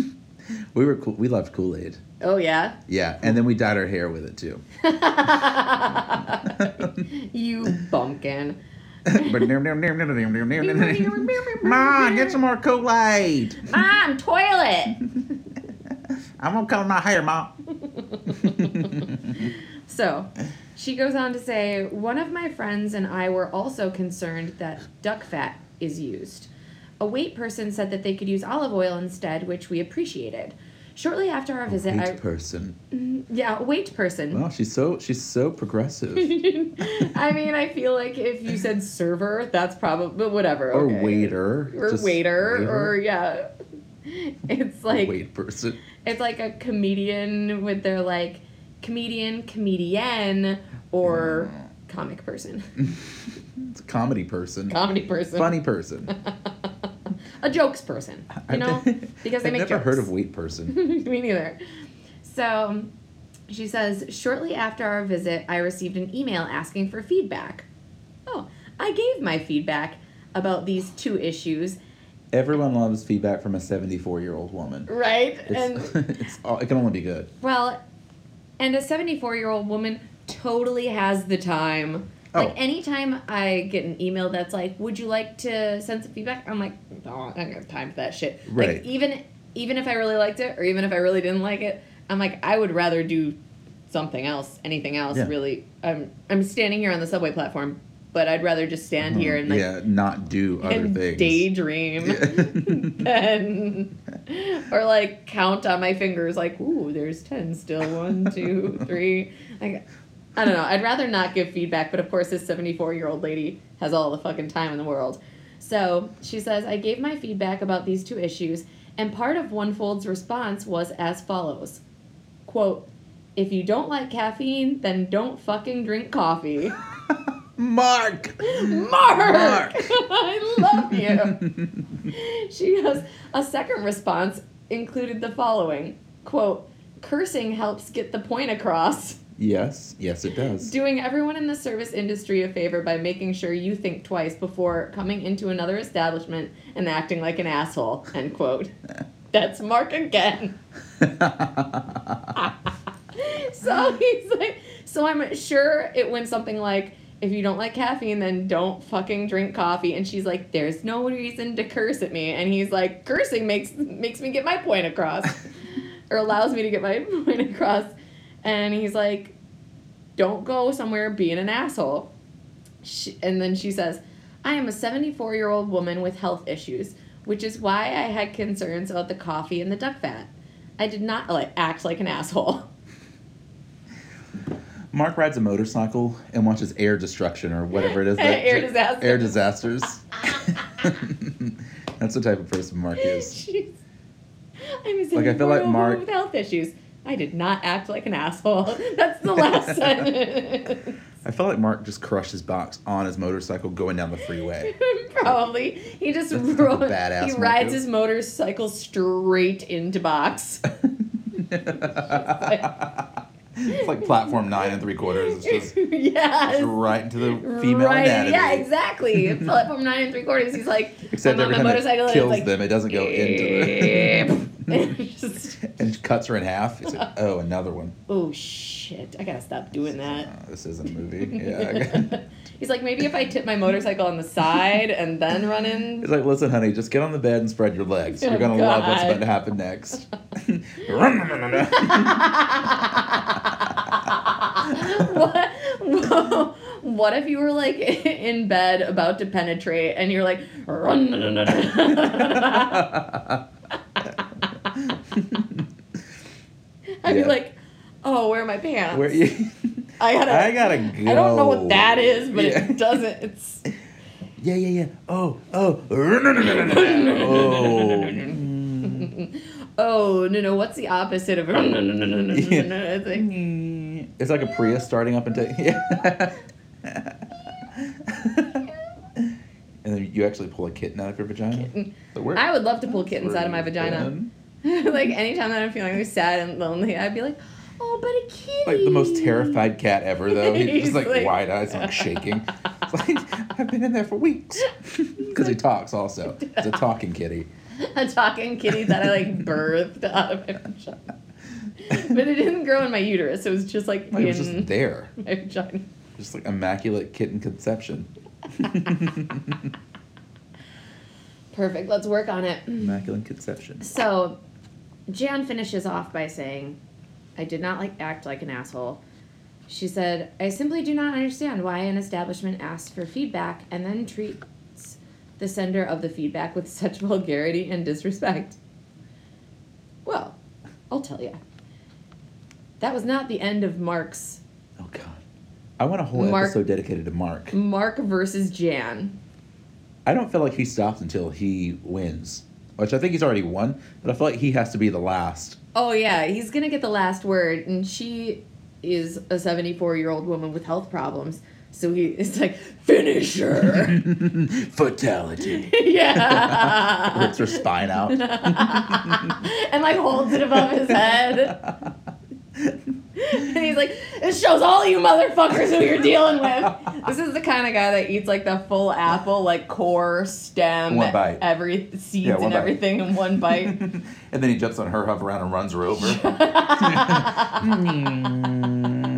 We were cool. We loved Kool Aid. Oh yeah. Yeah, and then we dyed our hair with it too. you bumpkin. Mom, get some more Kool Aid. Mom, toilet. I'm gonna color my hair, Mom. So, she goes on to say, one of my friends and I were also concerned that duck fat is used. A wait person said that they could use olive oil instead, which we appreciated. Shortly after our visit, Hate I person. Mm-hmm. yeah, a wait person. Well, she's so she's so progressive. I mean, I feel like if you said server, that's probably but whatever. Or waiter. or Just waiter, or yeah. It's like wait person. it's like a comedian with their like comedian, comedian, or mm. comic person, It's a comedy person. comedy person, Funny person. a jokes person. You know, because they I've make never heard of wheat person. Me neither. So she says, shortly after our visit, I received an email asking for feedback. Oh, I gave my feedback about these two issues, Everyone loves feedback from a 74 year old woman. right? It's, and it's all, it can only be good. well, and a 74 year old woman totally has the time. Oh. Like anytime I get an email that's like, "Would you like to send some feedback?" I'm like, "No, I don't have time for that shit." Right. Like even even if I really liked it, or even if I really didn't like it, I'm like, I would rather do something else, anything else. Yeah. Really, I'm I'm standing here on the subway platform, but I'd rather just stand here and like yeah, not do other and things. daydream than or like count on my fingers like ooh there's 10 still one two three. Like i don't know i'd rather not give feedback but of course this 74 year old lady has all the fucking time in the world. So she says i gave my feedback about these two issues and part of onefold's response was as follows. Quote if you don't like caffeine then don't fucking drink coffee Mark! Mark! Mark. I love you. she goes, a second response included the following quote, cursing helps get the point across. Yes, yes, it does. Doing everyone in the service industry a favor by making sure you think twice before coming into another establishment and acting like an asshole. End quote. That's Mark again. So he's like, so I'm sure it went something like, if you don't like caffeine, then don't fucking drink coffee. And she's like, there's no reason to curse at me. And he's like, cursing makes makes me get my point across, or allows me to get my point across. And he's like, don't go somewhere being an asshole. She, and then she says, I am a 74 year old woman with health issues, which is why I had concerns about the coffee and the duck fat. I did not like act like an asshole. Mark rides a motorcycle and watches air destruction or whatever it is. Air disasters. Air disasters. That's the type of person Mark is. She's, I'm Like, I feel like Mark- with health issues. I did not act like an asshole. That's the last sentence. I feel like Mark just crushed his box on his motorcycle going down the freeway. Probably. He just ro- badass he rides is. his motorcycle straight into box. It's like platform nine and three quarters. It's just, yes. just right into the female right, anatomy. Yeah, exactly. Platform nine and three quarters. He's like, Except I'm on every my time it motorcycle and kills like, them, it doesn't go into the. Just, and cuts her in half. He's like, oh, another one. oh shit! I gotta stop doing that. Oh, this isn't a movie. Yeah. He's like, maybe if I tip my motorcycle on the side and then run in. He's like, listen, honey, just get on the bed and spread your legs. You're Oh, gonna love what's about to happen next. what, what if you were like in bed about to penetrate and you're like, I'd be like, oh, where are my pants? Where you? I gotta. I gotta go. I don't know what that is, but Yeah. it doesn't. It's. Yeah, yeah, yeah. Oh, oh. oh. Oh no no! What's the opposite of? It's like, It's like a Prius starting up and taking. Yeah. and then you actually pull a kitten out of your vagina. Where- I would love to pull kittens out of my vagina. then? like anytime that I'm feeling sad and lonely, I'd be like, "Oh, but a kitty." Like the most terrified cat ever, though. He's He's just like, like- wide eyes, like shaking. It's like I've been in there for weeks because he talks. Also, it's a talking kitty. a talking kitty that I like birthed out of my vagina. But it didn't grow in my uterus. It was just like Like, it was just there, my vagina. just like immaculate kitten conception. Perfect. Let's work on it. Immaculate conception. So, Jan finishes off by saying, I did not like act like an asshole. She said, I simply do not understand why an establishment asks for feedback and then treats the sender of the feedback with such vulgarity and disrespect. Well, I'll tell you. That was not the end of Mark's Oh God, I want a whole Mark- episode dedicated to Mark. Mark versus Jan. I don't feel like he stops until he wins, which I think he's already won. But I feel like he has to be the last. Oh yeah, he's gonna get the last word, and she is a seventy-four-year-old woman with health problems. So he is like, finisher. Fatality. yeah. Rips her spine out. and like holds it above his head. and he's like, this shows all you motherfuckers who you're dealing with. This is the kind of guy that eats like the full apple, like core, stem, One bite. every seeds Yeah, one and bite. everything in one bite. and then he jumps on her, hover around, and runs her over.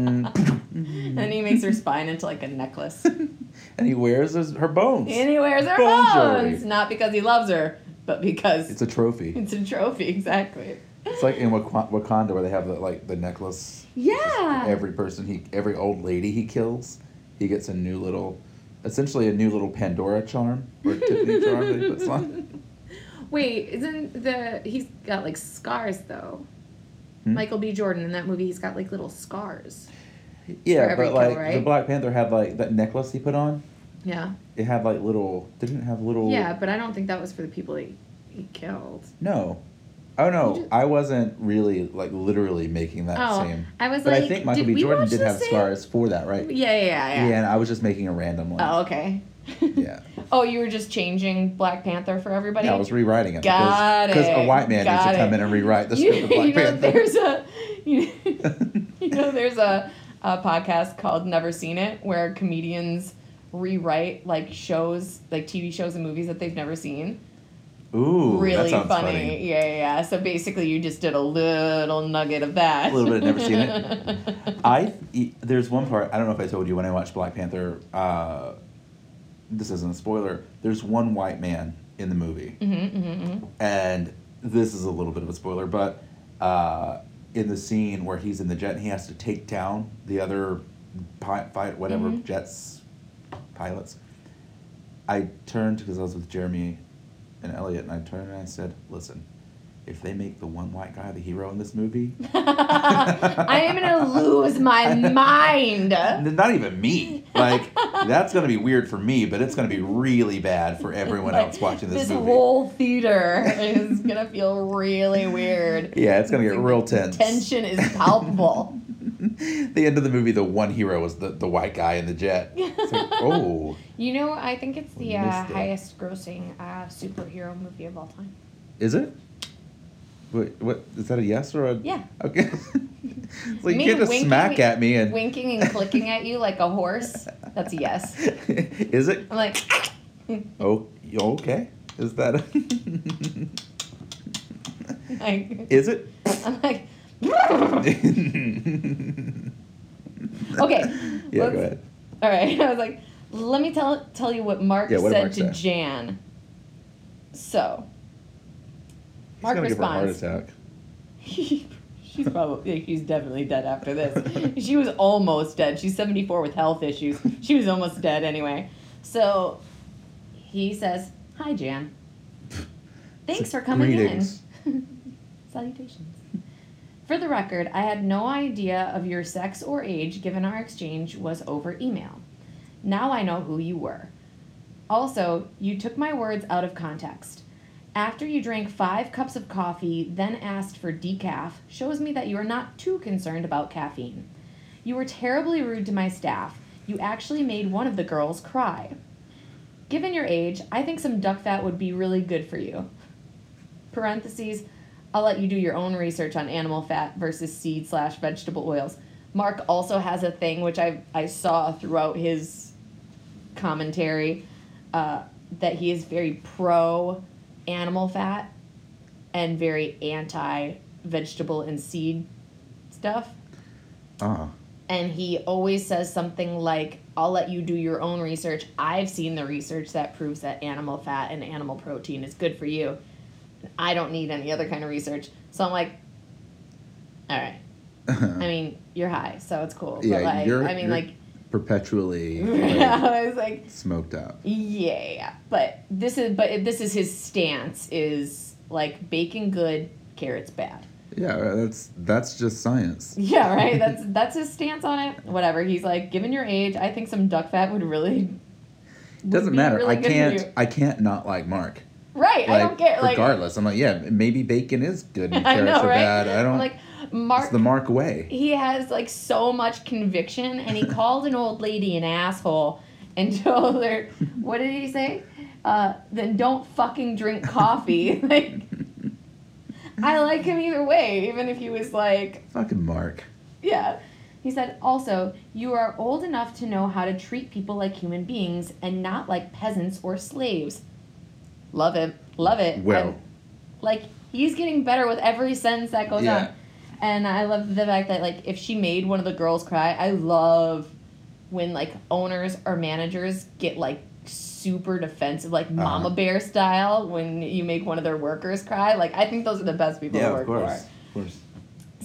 and he makes her spine into like a necklace. and he wears his, her bones. And he wears her Bone bones. jewelry. Not because he loves her, but because It's a trophy. it's a trophy, exactly. It's like in Wak- Wakanda where they have the, like the necklace. Yeah. Every person he, every old lady he kills, he gets a new little, essentially a new little Pandora charm or Tiffany charm that he puts on. Wait, isn't the he's got like scars though? Hmm? Michael B. Jordan in that movie, he's got like little scars. Yeah, but like kill, the? Black Panther had like that necklace he put on. Yeah. It had like little. Didn't it have little. Yeah, but I don't think that was for the people he, he killed. No. Oh no, just- I wasn't really like literally making that Oh, same. I was But like, I think Michael B. Jordan did have same- scars for that, right? Yeah, yeah, yeah. Yeah, and I was just making a random one. Oh, okay. Yeah. oh, you were just changing Black Panther for everybody. Yeah, I was rewriting it Got because because a white man needs got to come it. in and rewrite the you, script of Black you know, Panther. there's a you, you know there's a, a podcast called Never Seen It where comedians rewrite like shows like TV shows and movies that they've never seen. Ooh, really that funny. funny. Yeah, yeah, yeah. So basically, you just did a little nugget of that. A little bit of Never Seen It. I there's one part I don't know if I told you when I watched Black Panther. Uh, this isn't a spoiler. There's one white man in the movie, hmm hmm and this is a little bit of a spoiler, but uh, in the scene where he's in the jet and he has to take down the other fight whatever Mhm. jets, pilots. I turned because I was with Jeremy and Elliot, and I turned and I said, "Listen, if they make the one white guy the hero in this movie, I am gonna lose my mind. not even me. Like that's gonna be weird for me, but it's gonna be really bad for everyone else watching this, movie. This whole theater is gonna feel really weird. yeah, it's gonna get real tense. Tension is palpable. the end of the movie, the one hero was the, the white guy in the jet. It's like, oh, You know, I think it's the uh, highest grossing uh, superhero movie of all time. is it? Wait, what is that a yes or a? Yeah. Okay. it's like Me can't just winking smack at me and. Winking and clicking at you like a horse. That's a yes. is it? I'm like, Oh, okay. Is that? A like is it? I'm like, okay. Yeah, go ahead. All right. I was like, let me tell tell you what Mark Yeah, what said Mark to say? Jan. So, He's Mark gonna give her a heart responds. attack. she's probably she's definitely dead after this. she was almost dead. She's 74 with health issues. She was almost dead anyway. So he says, "Hi Jan. Thanks for coming Greetings. in." Salutations. For the record, I had no idea of your sex or age given our exchange was over email. Now I know who you were. Also, you took my words out of context. After you drank five cups of coffee, then asked for decaf, shows me that you are not too concerned about caffeine. You were terribly rude to my staff. You actually made one of the girls cry. Given your age, I think some duck fat would be really good for you. Parentheses, I'll let you do your own research on animal fat versus seed slash vegetable oils. Mark also has a thing which I I saw throughout his commentary uh, that he is very pro animal fat and very anti vegetable and seed stuff. Ah. And he always says something like, I'll let you do your own research. I've seen the research that proves that animal fat and animal protein is good for you. I don't need any other kind of research. So I'm like, all right. I mean, you're high, so it's cool. Yeah, but like, you're- I mean, you're- like, perpetually like, I was like, smoked out. yeah, but this is but this is his stance is like bacon good, carrots bad. Yeah, uh, that's that's just science. Yeah, right. That's that's his stance on it. Whatever. He's like, given your age, I think some duck fat would really would Doesn't matter. really I can't. I can't not like Mark. Right. I Like, don't care. Like, regardless, I'm like, yeah, maybe bacon is good and I carrots know, are right? bad. I don't. like Mark. it's the Mark way. he has like so much conviction, and he called an old lady an asshole and told her, what did he say? Uh, then don't fucking drink coffee. like, I like him either way, even if he was like, Fucking Mark. yeah. He said, also, you are old enough to know how to treat people like human beings and not like peasants or slaves. Love it. Love it. Well. Like, he's getting better with every sentence that goes Yeah. on. And I love the fact that, like, if she made one of the girls cry, I love when, like, owners or managers get, like, super defensive, like mama Uh-huh. bear style, when you make one of their workers cry. Like, I think those are the best people Yeah, to of work for. course. Of course.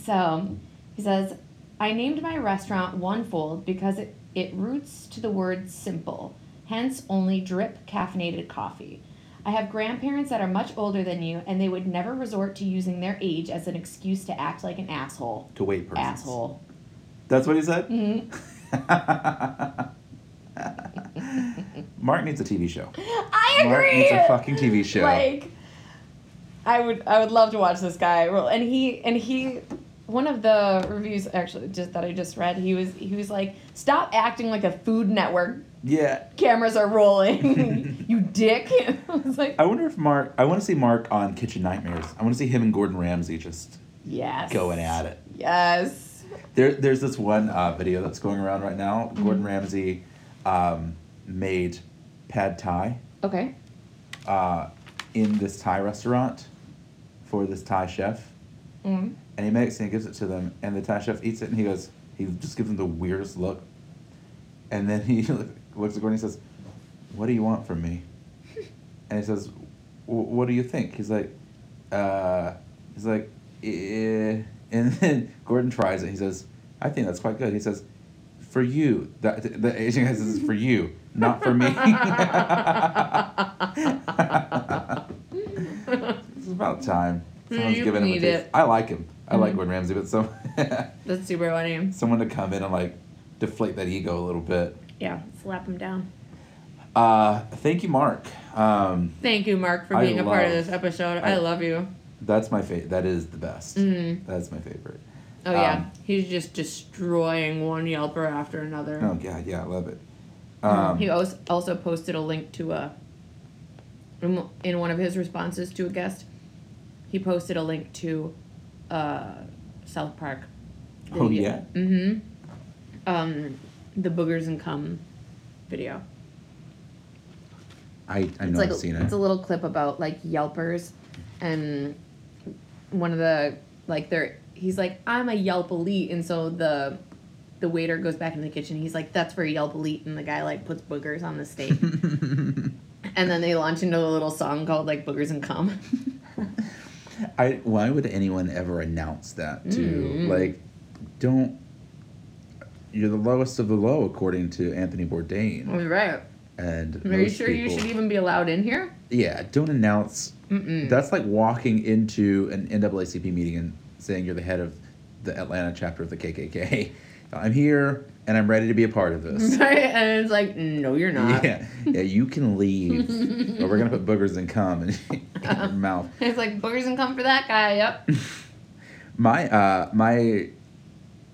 So he says, I named my restaurant Onefold because it, it roots to the word simple, hence only drip caffeinated coffee. I have grandparents that are much older than you, and they would never resort to using their age as an excuse to act like an asshole. To wait persons. Asshole. That's what he said. hmm Mark needs a TV show. I agree. Mark needs a fucking TV show. Like, I would, I would love to watch this guy. And he, and he, one of the reviews actually just that I just read, he was, he was like, "Stop acting like a Food Network yeah. cameras are rolling. you dick. I was like, I wonder if Mark. I want to see Mark on Kitchen Nightmares. I want to see him and Gordon Ramsay just yes. going at it. Yes. There, there's this one uh, video that's going around right now. Mm-hmm. Gordon Ramsay um, made pad thai Okay. uh, in this Thai restaurant for this Thai chef, Mm. and he makes it and he gives it to them, and the Thai chef eats it, and he goes, he just gives them the weirdest look, and then he looks at Gordon and he says, "What do you want from me?" and he says, "What do you think?" He's like, uh, he's like, eh. and then Gordon tries it. He says, "I think that's quite good." He says, for you. The, the Asian guy says, for you, not for me. it's about time. Someone's You giving him a taste. I like him. I like Mhm. Gordon Ramsay, but some That's super funny. someone to come in and like deflate that ego a little bit. Yeah, slap him down. Uh, thank you, Mark. Um, Thank you, Mark, for I being a part of this episode. I, I- love you. that's my favorite. That is the best. Mm. That's my favorite. Oh yeah, Um, he's just destroying one Yelper after another. Oh god, yeah, I love it. Um, he also also posted a link to a in in one of his responses to a guest. He posted a link to uh, South Park. Oh, yeah? Mm-hmm. Um, the boogers and cum video. I I It's know like I've a, seen it. it's a little clip about like Yelpers, and one of the like they're he's like I'm a Yelp elite, and so the the waiter goes back in the kitchen. He's like that's for Yelp elite, and the guy like puts boogers on the steak, and then they launch into a little song called like boogers and cum. I why would anyone ever announce that to Mm. like don't you're the lowest of the low according to Anthony Bourdain right. and Are you sure you should even be allowed in here? yeah don't announce Mm-mm. that's like walking into an NAACP meeting and saying you're the head of the Atlanta chapter of the KKK I'm here and I'm ready to be a part of this Right, and it's like no, you're not. yeah yeah you can leave but we're gonna put boogers and cum in, in your mouth It's like boogers and cum for that guy. Yep. My uh my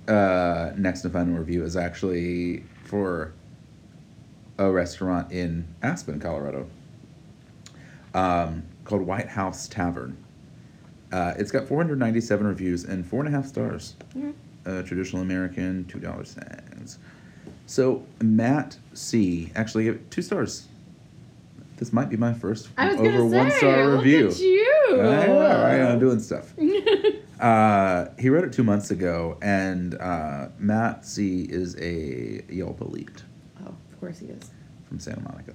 uh next and final review is actually for a restaurant in Aspen, Colorado. Um, called White House Tavern. Uh, it's got 497 reviews and four and a half stars. Mhm. Uh, traditional American, two dollar cents. So Matt C actually gave it two stars. This might be my first I was over say, one star look review. at you. I know, right? I'm doing stuff. Uh, he wrote it two months ago, and uh, Matt C is a Yelp elite oh, of course he is. from Santa Monica.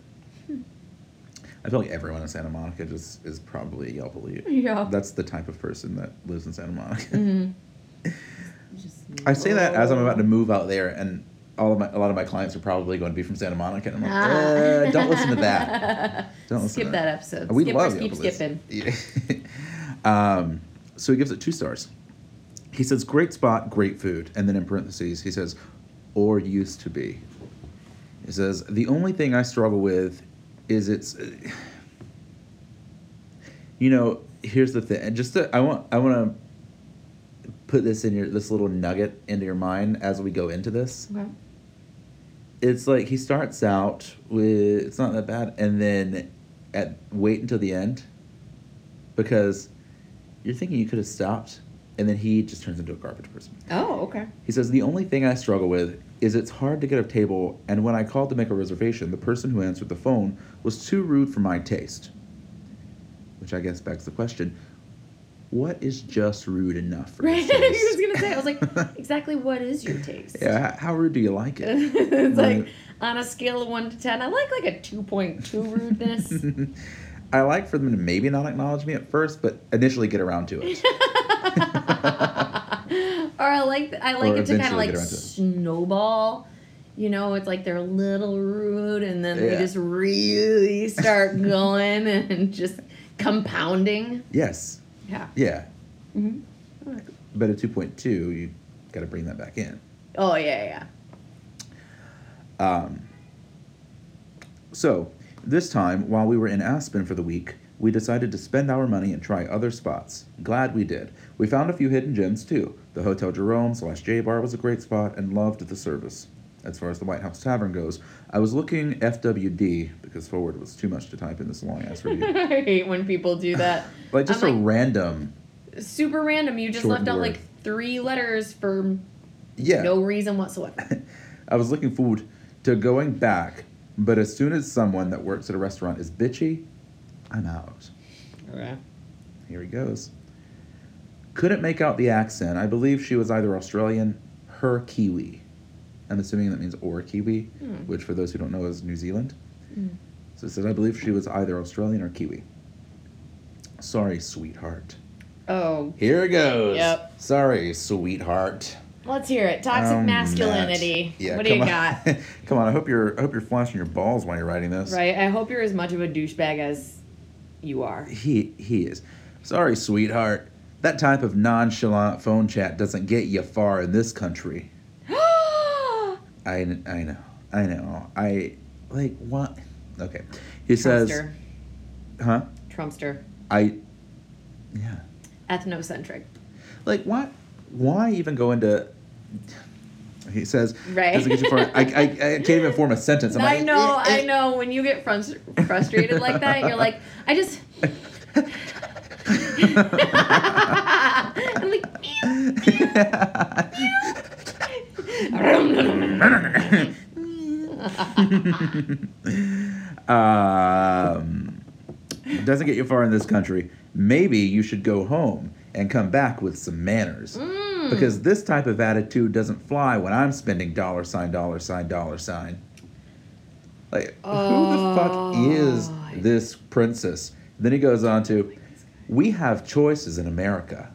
I feel like everyone in Santa Monica just is probably a Yelp elite. Yeah. That's the type of person that lives in Santa Monica. Mhm. I say that as I'm about to move out there, and all of my a lot of my clients are probably going to be from Santa Monica, and I'm like, Ah. uh, don't listen to that. Don't listen Skip to that episode. We Skippers love keep skipping. Yeah. um, so he gives it two stars. He says, "Great spot, great food," and then in parentheses he says, "or used to be." He says, "The only thing I struggle with is it's, uh, you know, here's the thing. Just to, I want I want to put this in your this little nugget into your mind as we go into this." Okay. It's like he starts out with it's not that bad and then at wait until the end because you're thinking you could have stopped and then he just turns into a garbage person Oh, okay. he says the only thing i struggle with is it's hard to get a table and when i called to make a reservation the person who answered the phone was too rude for my taste which i guess begs the question what is just rude enough for Right. I was gonna say. I was like, exactly what is your taste? yeah how, rude do you like it it's like Right. on a scale of one to ten, I like like a two point two rudeness. I like for them to maybe not acknowledge me at first, but initially get around to it. or I like I like Or it to kind of like get around to it. snowball. You know, it's like they're a little rude, and then they just really start going and just compounding. yes, Yeah. yeah. hmm But at 2.2, you got to bring that back in. Oh yeah, yeah. Um, so, this time, while we were in Aspen for the week, we decided to spend our money and try other spots. Glad we did. We found a few hidden gems too. The Hotel Jerome slash J Bar was a great spot and loved the service. As far as the White House Tavern goes, I was looking FWD because forward was too much to type in this long ass review. I hate when people do that. like just I'm a like, random, super random. You just left out word. like three letters for yeah. no reason whatsoever. I was looking forward to going back, but as soon as someone that works at a restaurant is bitchy, I'm out. Okay. Here he goes. Couldn't make out the accent. I believe she was either Australian, her Kiwi. I'm assuming that means or Kiwi, Hmm. which for those who don't know is New Zealand. Mm. So it says, I believe she was either Australian or Kiwi. Sorry, sweetheart. Oh, Here it goes. Yep. Sorry, sweetheart. Let's hear it. Toxic Um, masculinity. Yeah, what do you come got? come on, I hope you're I hope you're flashing your balls while you're writing this. Right. I hope you're as much of a douchebag as you are. He he is. Sorry, sweetheart. That type of nonchalant phone chat doesn't get you far in this country. I, I know. I know. I like what? Okay. He says, Trumpster. huh? Trumpster. I yeah. Ethnocentric. Like what? Why even go into? He says, Right. Doesn't get you far. I, I, I can't even form a sentence. I'm I like, know, eh, I eh. know. When you get frus- frustrated like that, you're like, I just. I'm like, um, doesn't get you far in this country. Maybe you should go home and come back with some manners. Mm. Because this type of attitude doesn't fly when I'm spending dollar sign, dollar sign, dollar sign. Like, who the fuck is Oh. this princess? Then he goes on to, we have choices in America.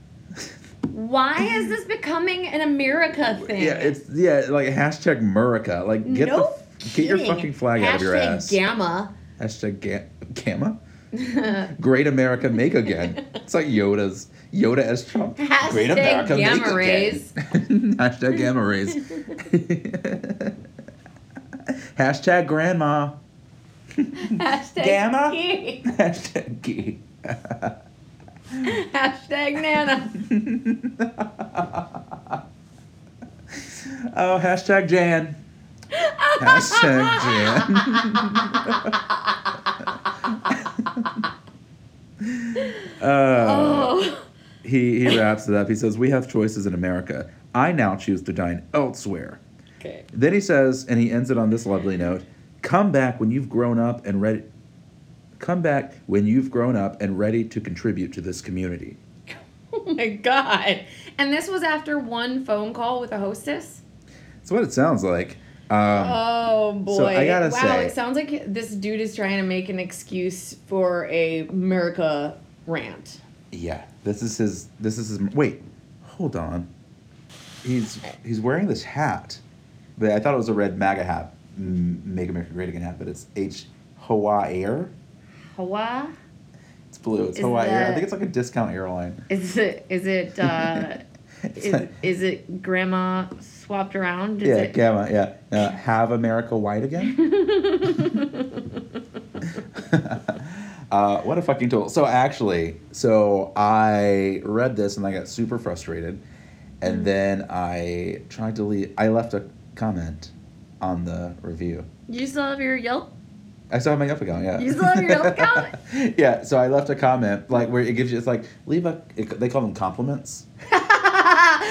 Why is this becoming an America thing? Yeah, it's yeah, like hashtag America. Like get no the get your fucking flag out of your Hashtag ass. Gamma. Hashtag ga- gamma. Great America make again. It's like Yoda's Yoda as Trump. Great Hashtag America make gamma again. rays. Hashtag gamma rays. Hashtag grandma. Hashtag Gamma? key. Hashtag gee. Hashtag Nana. Oh, hashtag Jan. Hashtag Jan. uh, Oh. he, he wraps it up. He says, We have choices in America. I now choose to dine elsewhere. Okay. Then he says, and he ends it on this lovely note Come back when you've grown up and ready. Come back when you've grown up and ready to contribute to this community. Oh my god. And this was after one phone call with a hostess? That's what it sounds like. Um, oh boy. so I gotta wow, say- it sounds like this dude is trying to make an excuse for a America rant. Yeah, this is his. This is his. Wait, hold on. He's he's wearing this hat, but I thought it was a red MAGA hat, Make America Great Again hat, but it's H Hawaii Air. Hawaii? It's blue. It's Is Hawaii Air. I think it's like a discount airline. Is it is it uh is, like- is it grandma swapped around? Is yeah, it Gamma. Yeah, uh, have America white again. uh, what a fucking tool. So actually, so I read this and I got super frustrated, and then I tried to leave. I left a comment on the review. You still have your Yelp? I still have my Yelp account. Yeah. You still have your Yelp account? yeah. So I left a comment like where it gives you. It's like leave a. It, they call them compliments.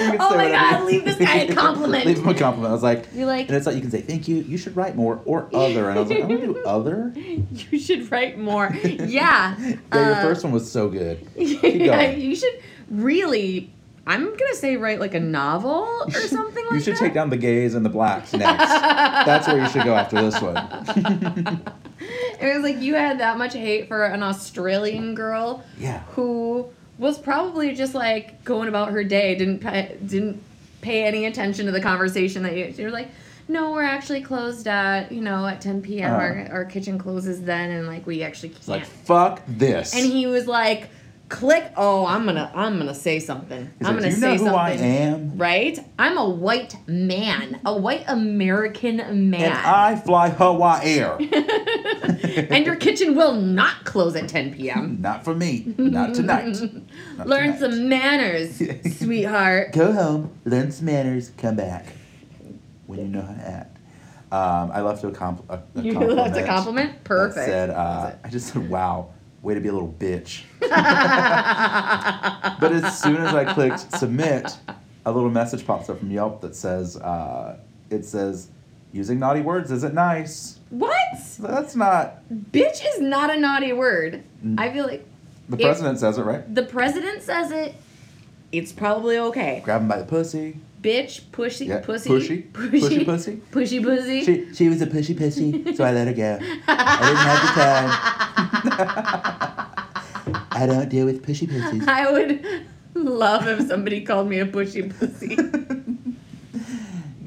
You oh my god, leave this guy a compliment. leave him a compliment. I was like, You're like, and it's like you can say thank you. You should write more or other. And I was like, I want to do other. you should write more. Yeah. Yeah, your uh, first one was so good. Yeah, you should really. I'm gonna say write like a novel or something like that. You should take down the gays and the blacks next. That's where you should go after this one. It was like you had that much hate for an Australian girl Yeah. who was probably just like going about her day, didn't pay, didn't pay any attention to the conversation that you. She was like, "No, we're actually closed at you know at 10 p.m. Uh. Our our kitchen closes then, and like we actually can't." Like fuck this. and he was like, "Click! Oh, I'm gonna I'm gonna say something. He's I'm like, gonna "Do you say know who something." I am? Right? I'm a white man, a white American man. And I fly Hawaii Air. and your kitchen will not close at 10 p.m. Not for me. Not tonight. Not Learn tonight. some manners, sweetheart. Go home, learn some manners, come back when you know how to act. Um, I left a, comp- a, a You compliment. left a compliment? Perfect. said, uh, I just said, "Wow, way to be a little bitch." But as soon as I clicked submit, a little message pops up from Yelp that says, uh, "It says using naughty words isn't nice." what? That's not. Bitch is not a naughty word. Mm. I feel like The It- president says it right. the president says it. It's probably okay. Grab him by the pussy. Bitch, pushy, Yeah, pussy, pushy, pushy pussy. pushy, pussy. She she was a pushy pussy, so I let her go. I didn't have the time. I don't deal with pushy pussies. I would love if somebody called me a pushy pussy.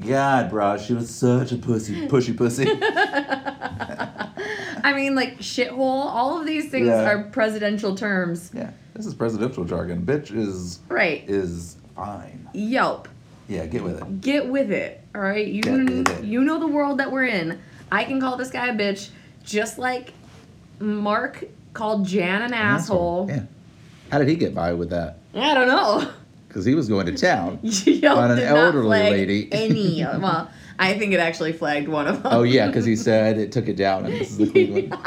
God, bro, she was such a pussy, pushy pussy. I mean, like shithole. All of these things Yeah. are presidential terms, yeah, this is presidential jargon. Bitch is right? is fine. Yelp. Yeah, get with it. Get with it. All right. You Get with it. you know the world that we're in. I can call this guy a bitch, just like Mark called Jan an asshole. Yeah. How did he get by with that? I don't know. Because he was going to town. Yelp On an did not elderly lady. Any. Well, I think it actually flagged one of them. Oh yeah, because he said it took it down, and this is the Cleveland.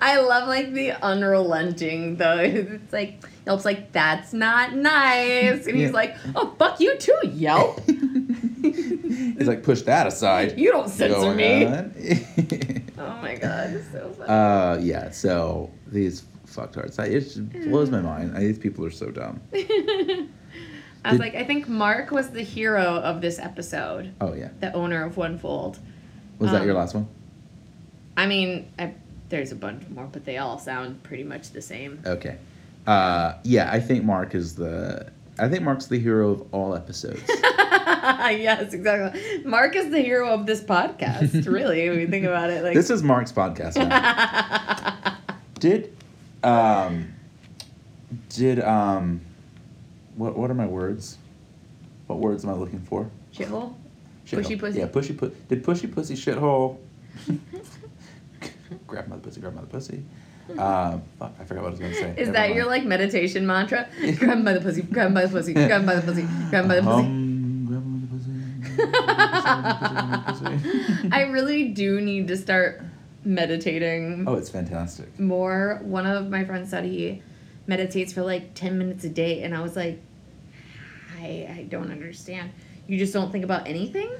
I love like the unrelenting though. It's like Yelp's like that's not nice, and he's Yeah. like, oh fuck you too, Yelp. He's like, push that aside. You don't censor me. Oh my god, it's so funny. uh, yeah. So these fucktards, I, it just blows my mind. These people are so dumb. I was did- like, I think Mark was the hero of this episode, Oh yeah. the owner of One Fold. Was that Um, your last one? I mean, I, there's a bunch more, but they all sound pretty much the same. Okay. Uh, yeah, I think Mark is the. I think Mark's the hero of all episodes. yes, exactly. Mark is the hero of this podcast, really, when you think about it. Like, this is Mark's podcast. Now. Did, um, did um, what what are my words? What words am I looking for? shithole. Shithole. Pushy pussy. Yeah, pushy pussy. Did pushy pussy shithole? grab mother pussy, grab mother pussy. Um, fuck, I forgot what I was gonna say. Is Never that your like meditation mantra? grab the pussy, grab the pussy, grab the pussy, grab the pussy. Um, grab him by the pussy. grab him by the pussy. I really do need to start meditating Oh, it's fantastic. more. One of my friends said he meditates for like 10 minutes a day, and I was like, I, I don't understand. You just don't think about anything?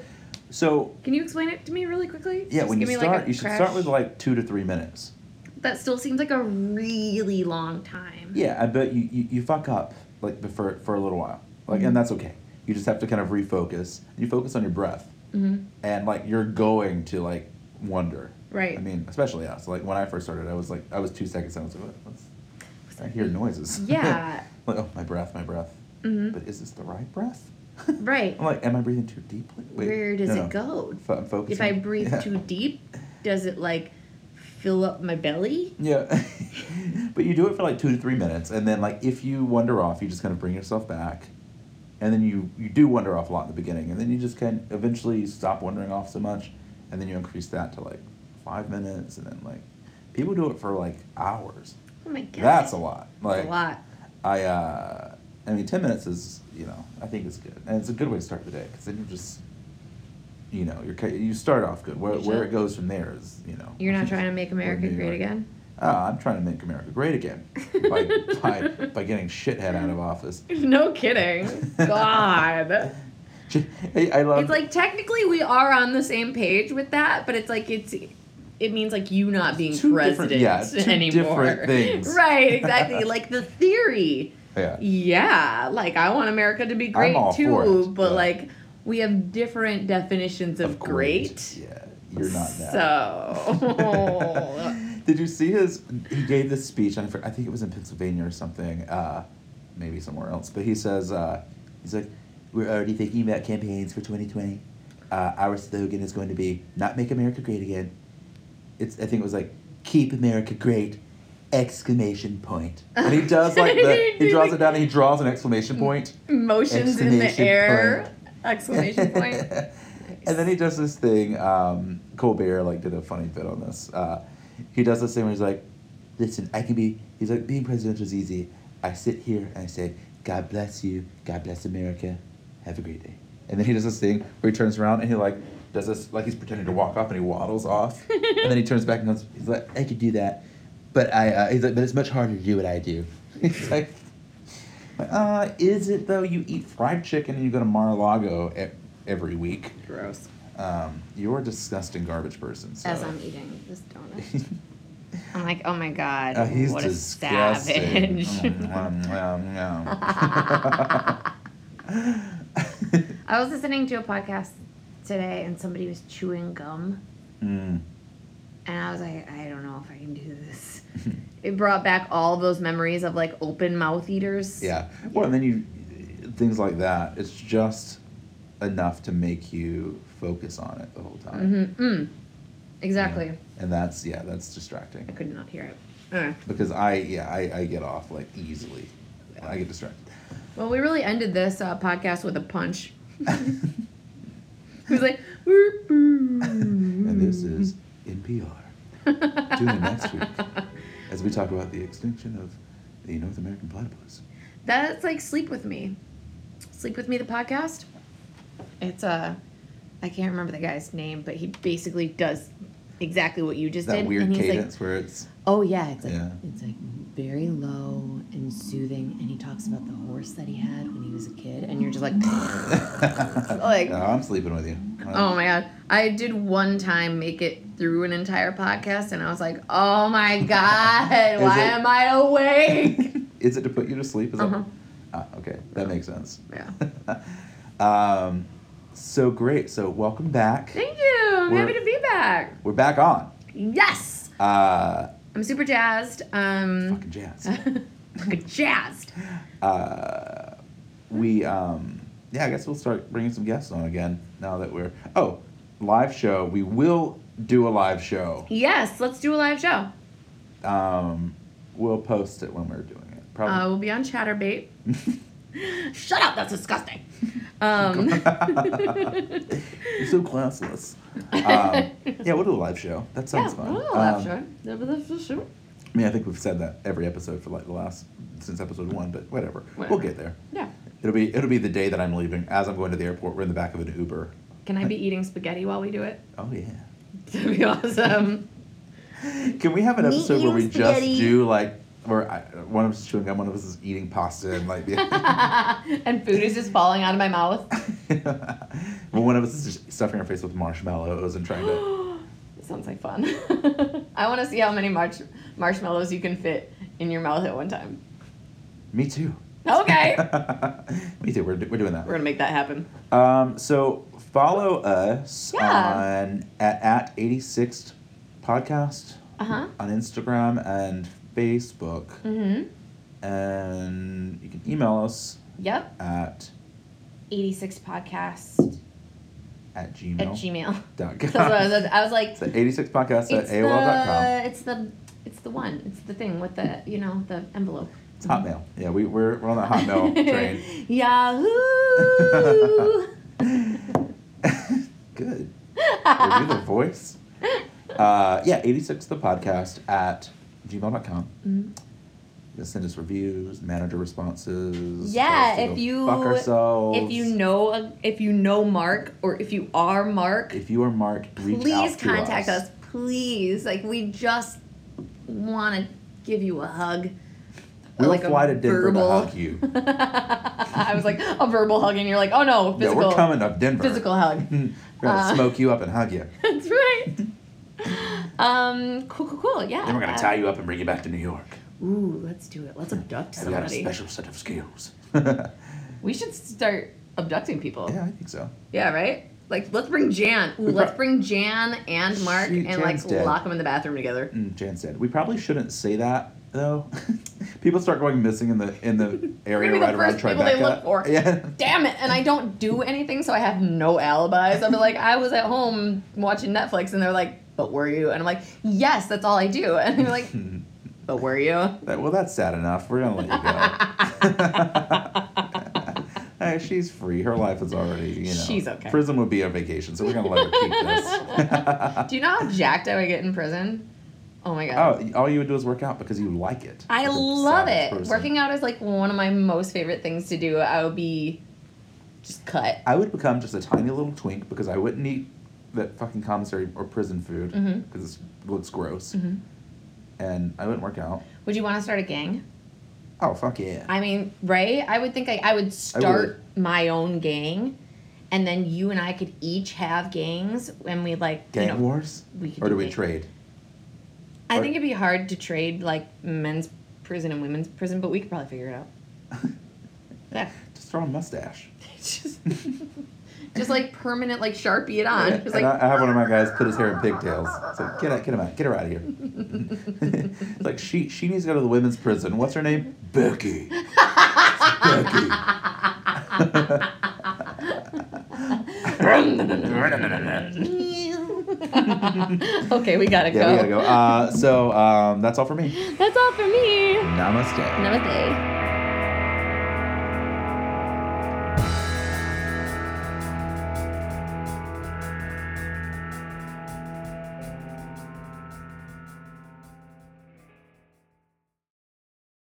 So Can you explain it to me really quickly? yeah, Just when you give me, like, start, a you should crash- start with like two to three minutes. That still seems like a really long time. Yeah, I bet you, you, you fuck up like before for a little while, like, and that's okay. You just have to kind of refocus. You focus on your breath, hmm and like you're going to like wonder. Right. I mean, especially us. Like when I first started, I was like, I was two seconds. And I was like, what? What's, I hear noises. Yeah. like oh, my breath, my breath. Hmm But is this the right breath? Right. I'm like, am I breathing too deeply? Wait, Where does no, it go? If I breathe Yeah. too deep, does it like fill up my belly? Yeah. but you do it for like two to three minutes, and then like if you wander off, you just kind of bring yourself back, and then you you do wander off a lot in the beginning, and then you just kind of eventually stop wandering off so much, and then you increase that to like five minutes, and then like people do it for like hours. Oh my god. That's a lot. Like That's a lot. I uh, I mean, ten minutes is you know I think it's good, and it's a good way to start the day because then you're just. You know, you're you start off good. Where, where it goes from there is, you know. You're not trying to make America great again? Oh, I'm trying to make America great again by, by, by getting shithead out of office. No kidding. God. I, I love. It's like technically we are on the same page with that, but it's like it's it means like you not being Two president yeah, two anymore. different things. Right, exactly. like the theory. Yeah. Yeah, like I want America to be great too, it, but like we have different definitions of, great. Yeah, you're not that. So Did you see his? He gave this speech. I, I think it was in Pennsylvania or something. Uh, maybe somewhere else. But he says, uh, he's like, we're already thinking about campaigns for 2020. Uh, our slogan is going to be "Not make America great again." It's. I think it was like "Keep America great!" Exclamation point. And he does like the. he draws it down. and He draws an exclamation point. emotions in the air. point. Exclamation point. and then he does this thing. Um, Colbert like did a funny bit on this. Uh, he does this thing where he's like, "Listen, I can be." He's like, "Being presidential is easy. I sit here and I say, God bless you. God bless America. Have a great day." And then he does this thing where he turns around and he like does this like he's pretending to walk off and he waddles off, and then he turns back and goes, "He's like, I could do that, but I." Uh, he's like, "But it's much harder to do what I do." He's like. Uh, is it though? You eat fried chicken and you go to Mar-a-Lago e- every week. Gross. Um, you're a disgusting garbage person. So. As I'm eating this donut. I'm like, oh my god, Uh, he's what a disgusting. savage. Mm, mm, mm. I was listening to a podcast today and somebody was chewing gum Mm. and I was like, I don't know if I can do this. it brought back all those memories of like open mouth eaters. Yeah. Well, and then you things like that. It's just enough to make you focus on it the whole time. Mm-hmm. Mm. Exactly. Yeah. And that's yeah, that's distracting. I could not hear it. Alright. Because I yeah, I, I get off like easily. I get distracted. Well, we really ended this uh, podcast with a punch. It was like, and this is NPR. Tune in next week as we talk about the extinction of the North American platypus. That's like Sleep With Me. Sleep With Me, the podcast. It's Uh, I can't remember the guy's name, but he basically does exactly what you just That did. weird and he's cadence like, where it's oh yeah, it's like Yeah. it's like very low and soothing, and he talks about the horse that he had when he was a kid, and you're just like, like, No, I'm sleeping with you. oh my god. I did one time make it through an entire podcast, and I was like, oh my god, why it- am I awake? Is it to put you to sleep? Is Uh-huh. that? Ah, okay, that makes sense. Yeah. um, so great. So welcome back. Thank you. I'm We're- happy to be back. We're back on. Yes. Uh, I'm super jazzed. Um, fucking jazz. fucking jazzed. uh, we um, yeah, I guess we'll start bringing some guests on again now that we're oh live show. We will do a live show. Yes, let's do a live show. Um, we'll post it when we're doing it. Uh, Probably. we'll be on Chaturbate. Shut up, that's disgusting. Um, You're so classless. Um, yeah, we'll do a live show. That yeah, sounds fun. we'll do a live Um, show. Live a show. I mean, I think we've said that every episode for like the last since episode one, but whatever. We'll get there. Yeah. It'll be it'll be the day that I'm leaving. As I'm going to the airport, we're in the back of an Uber. Can I be eating spaghetti while we do it? Oh yeah. That'd be awesome. Can we have an Me episode where we eating just do like where I, one of us is chewing gum, one of us is eating pasta, and like and food is just falling out of my mouth. well, one of us is just stuffing our face with marshmallows and trying to. Sounds like fun. I want to see how many marsh- marshmallows you can fit in your mouth at one time. Me too. Okay. Me too. We're, we're doing that. We're gonna make that happen. Um, so follow us Yeah. on at at eighty sixth podcast Uh huh. on Instagram and Facebook, Mm-hmm. and you can email us Yep. at 86 podcast at gmail. at gmail. dot I com. was, I was like, It's the eighty six podcast at AOL.com. the, it's the, it's the one. It's the thing with the, you know, the envelope. It's Hotmail. Yeah, we, we're, we're on the Hotmail train. Yahoo! Good. Are you the voice? Uh, yeah, 86 the podcast at gmail.com. Mhm. You can send us reviews, manager responses. Yeah, tell us to if you- fuck ourselves. If you know, a- if you know Mark, or if you are Mark, if you are Mark, please contact us. us. Please, like we just want to give you a hug. We'll like a fly to Denver verbal- to hug you. I was like a verbal hug, and you're like, oh no, Yeah, physical. we're coming to Denver. Physical hug. we're gonna Uh, smoke you up and hug you. That's right. Um, cool, cool, cool. Yeah. Then we're gonna uh, tie you up and bring you back to New York. Ooh, let's do it. Let's abduct Have you got a somebody. special set of skills? We should start abducting people. Yeah, I think so. Yeah, right? Like, let's bring Jan. Ooh, let's bring Jan and Mark She- and, like, Jan's dead. lock them in the bathroom together. Mm, Jan said we probably shouldn't say that though. people start going missing in the in the area We're gonna right be the around first people Tribeca. they look for. Yeah. Damn it. And I don't do anything, so I have no alibis. I'll be like, I was at home watching Netflix, and they're like, but were you? And I'm like, yes, that's all I do. And they're like, but were you? That- well, that's sad enough. We're gonna let you go. hey, she's free. Her life is already, you know. She's okay. Prison would be a vacation, so we're gonna let her keep this. Do you know how jacked I would get in prison? Oh my god. oh, all you would do is work out because you like it. I love it. person. Working out is like one of my most favorite things to do. I would be just cut. I would become just a tiny little twink because I wouldn't eat that fucking commissary or prison food because it looks gross, Mhm. and I wouldn't work out. Would you want to start a gang? Oh fuck yeah! I mean, right? I would think I, I would start my own gang, and then you and I could each have gangs, and we like Gang you know, wars, we could or do do we gang- trade? I or- think it'd be hard to trade like men's prison and women's prison, but we could probably figure it out. Yeah, Just throw a mustache. just, just like permanent, like sharpie it on. Just and like I, I have one of my guys put his hair in pigtails. So get out, get him out, get her out of here. It's like she she needs to go to the women's prison. What's her name? Becky. Becky. okay, we gotta Yeah, go. we gotta go. Uh, so um, that's all for me. That's all for me. Namaste. Namaste.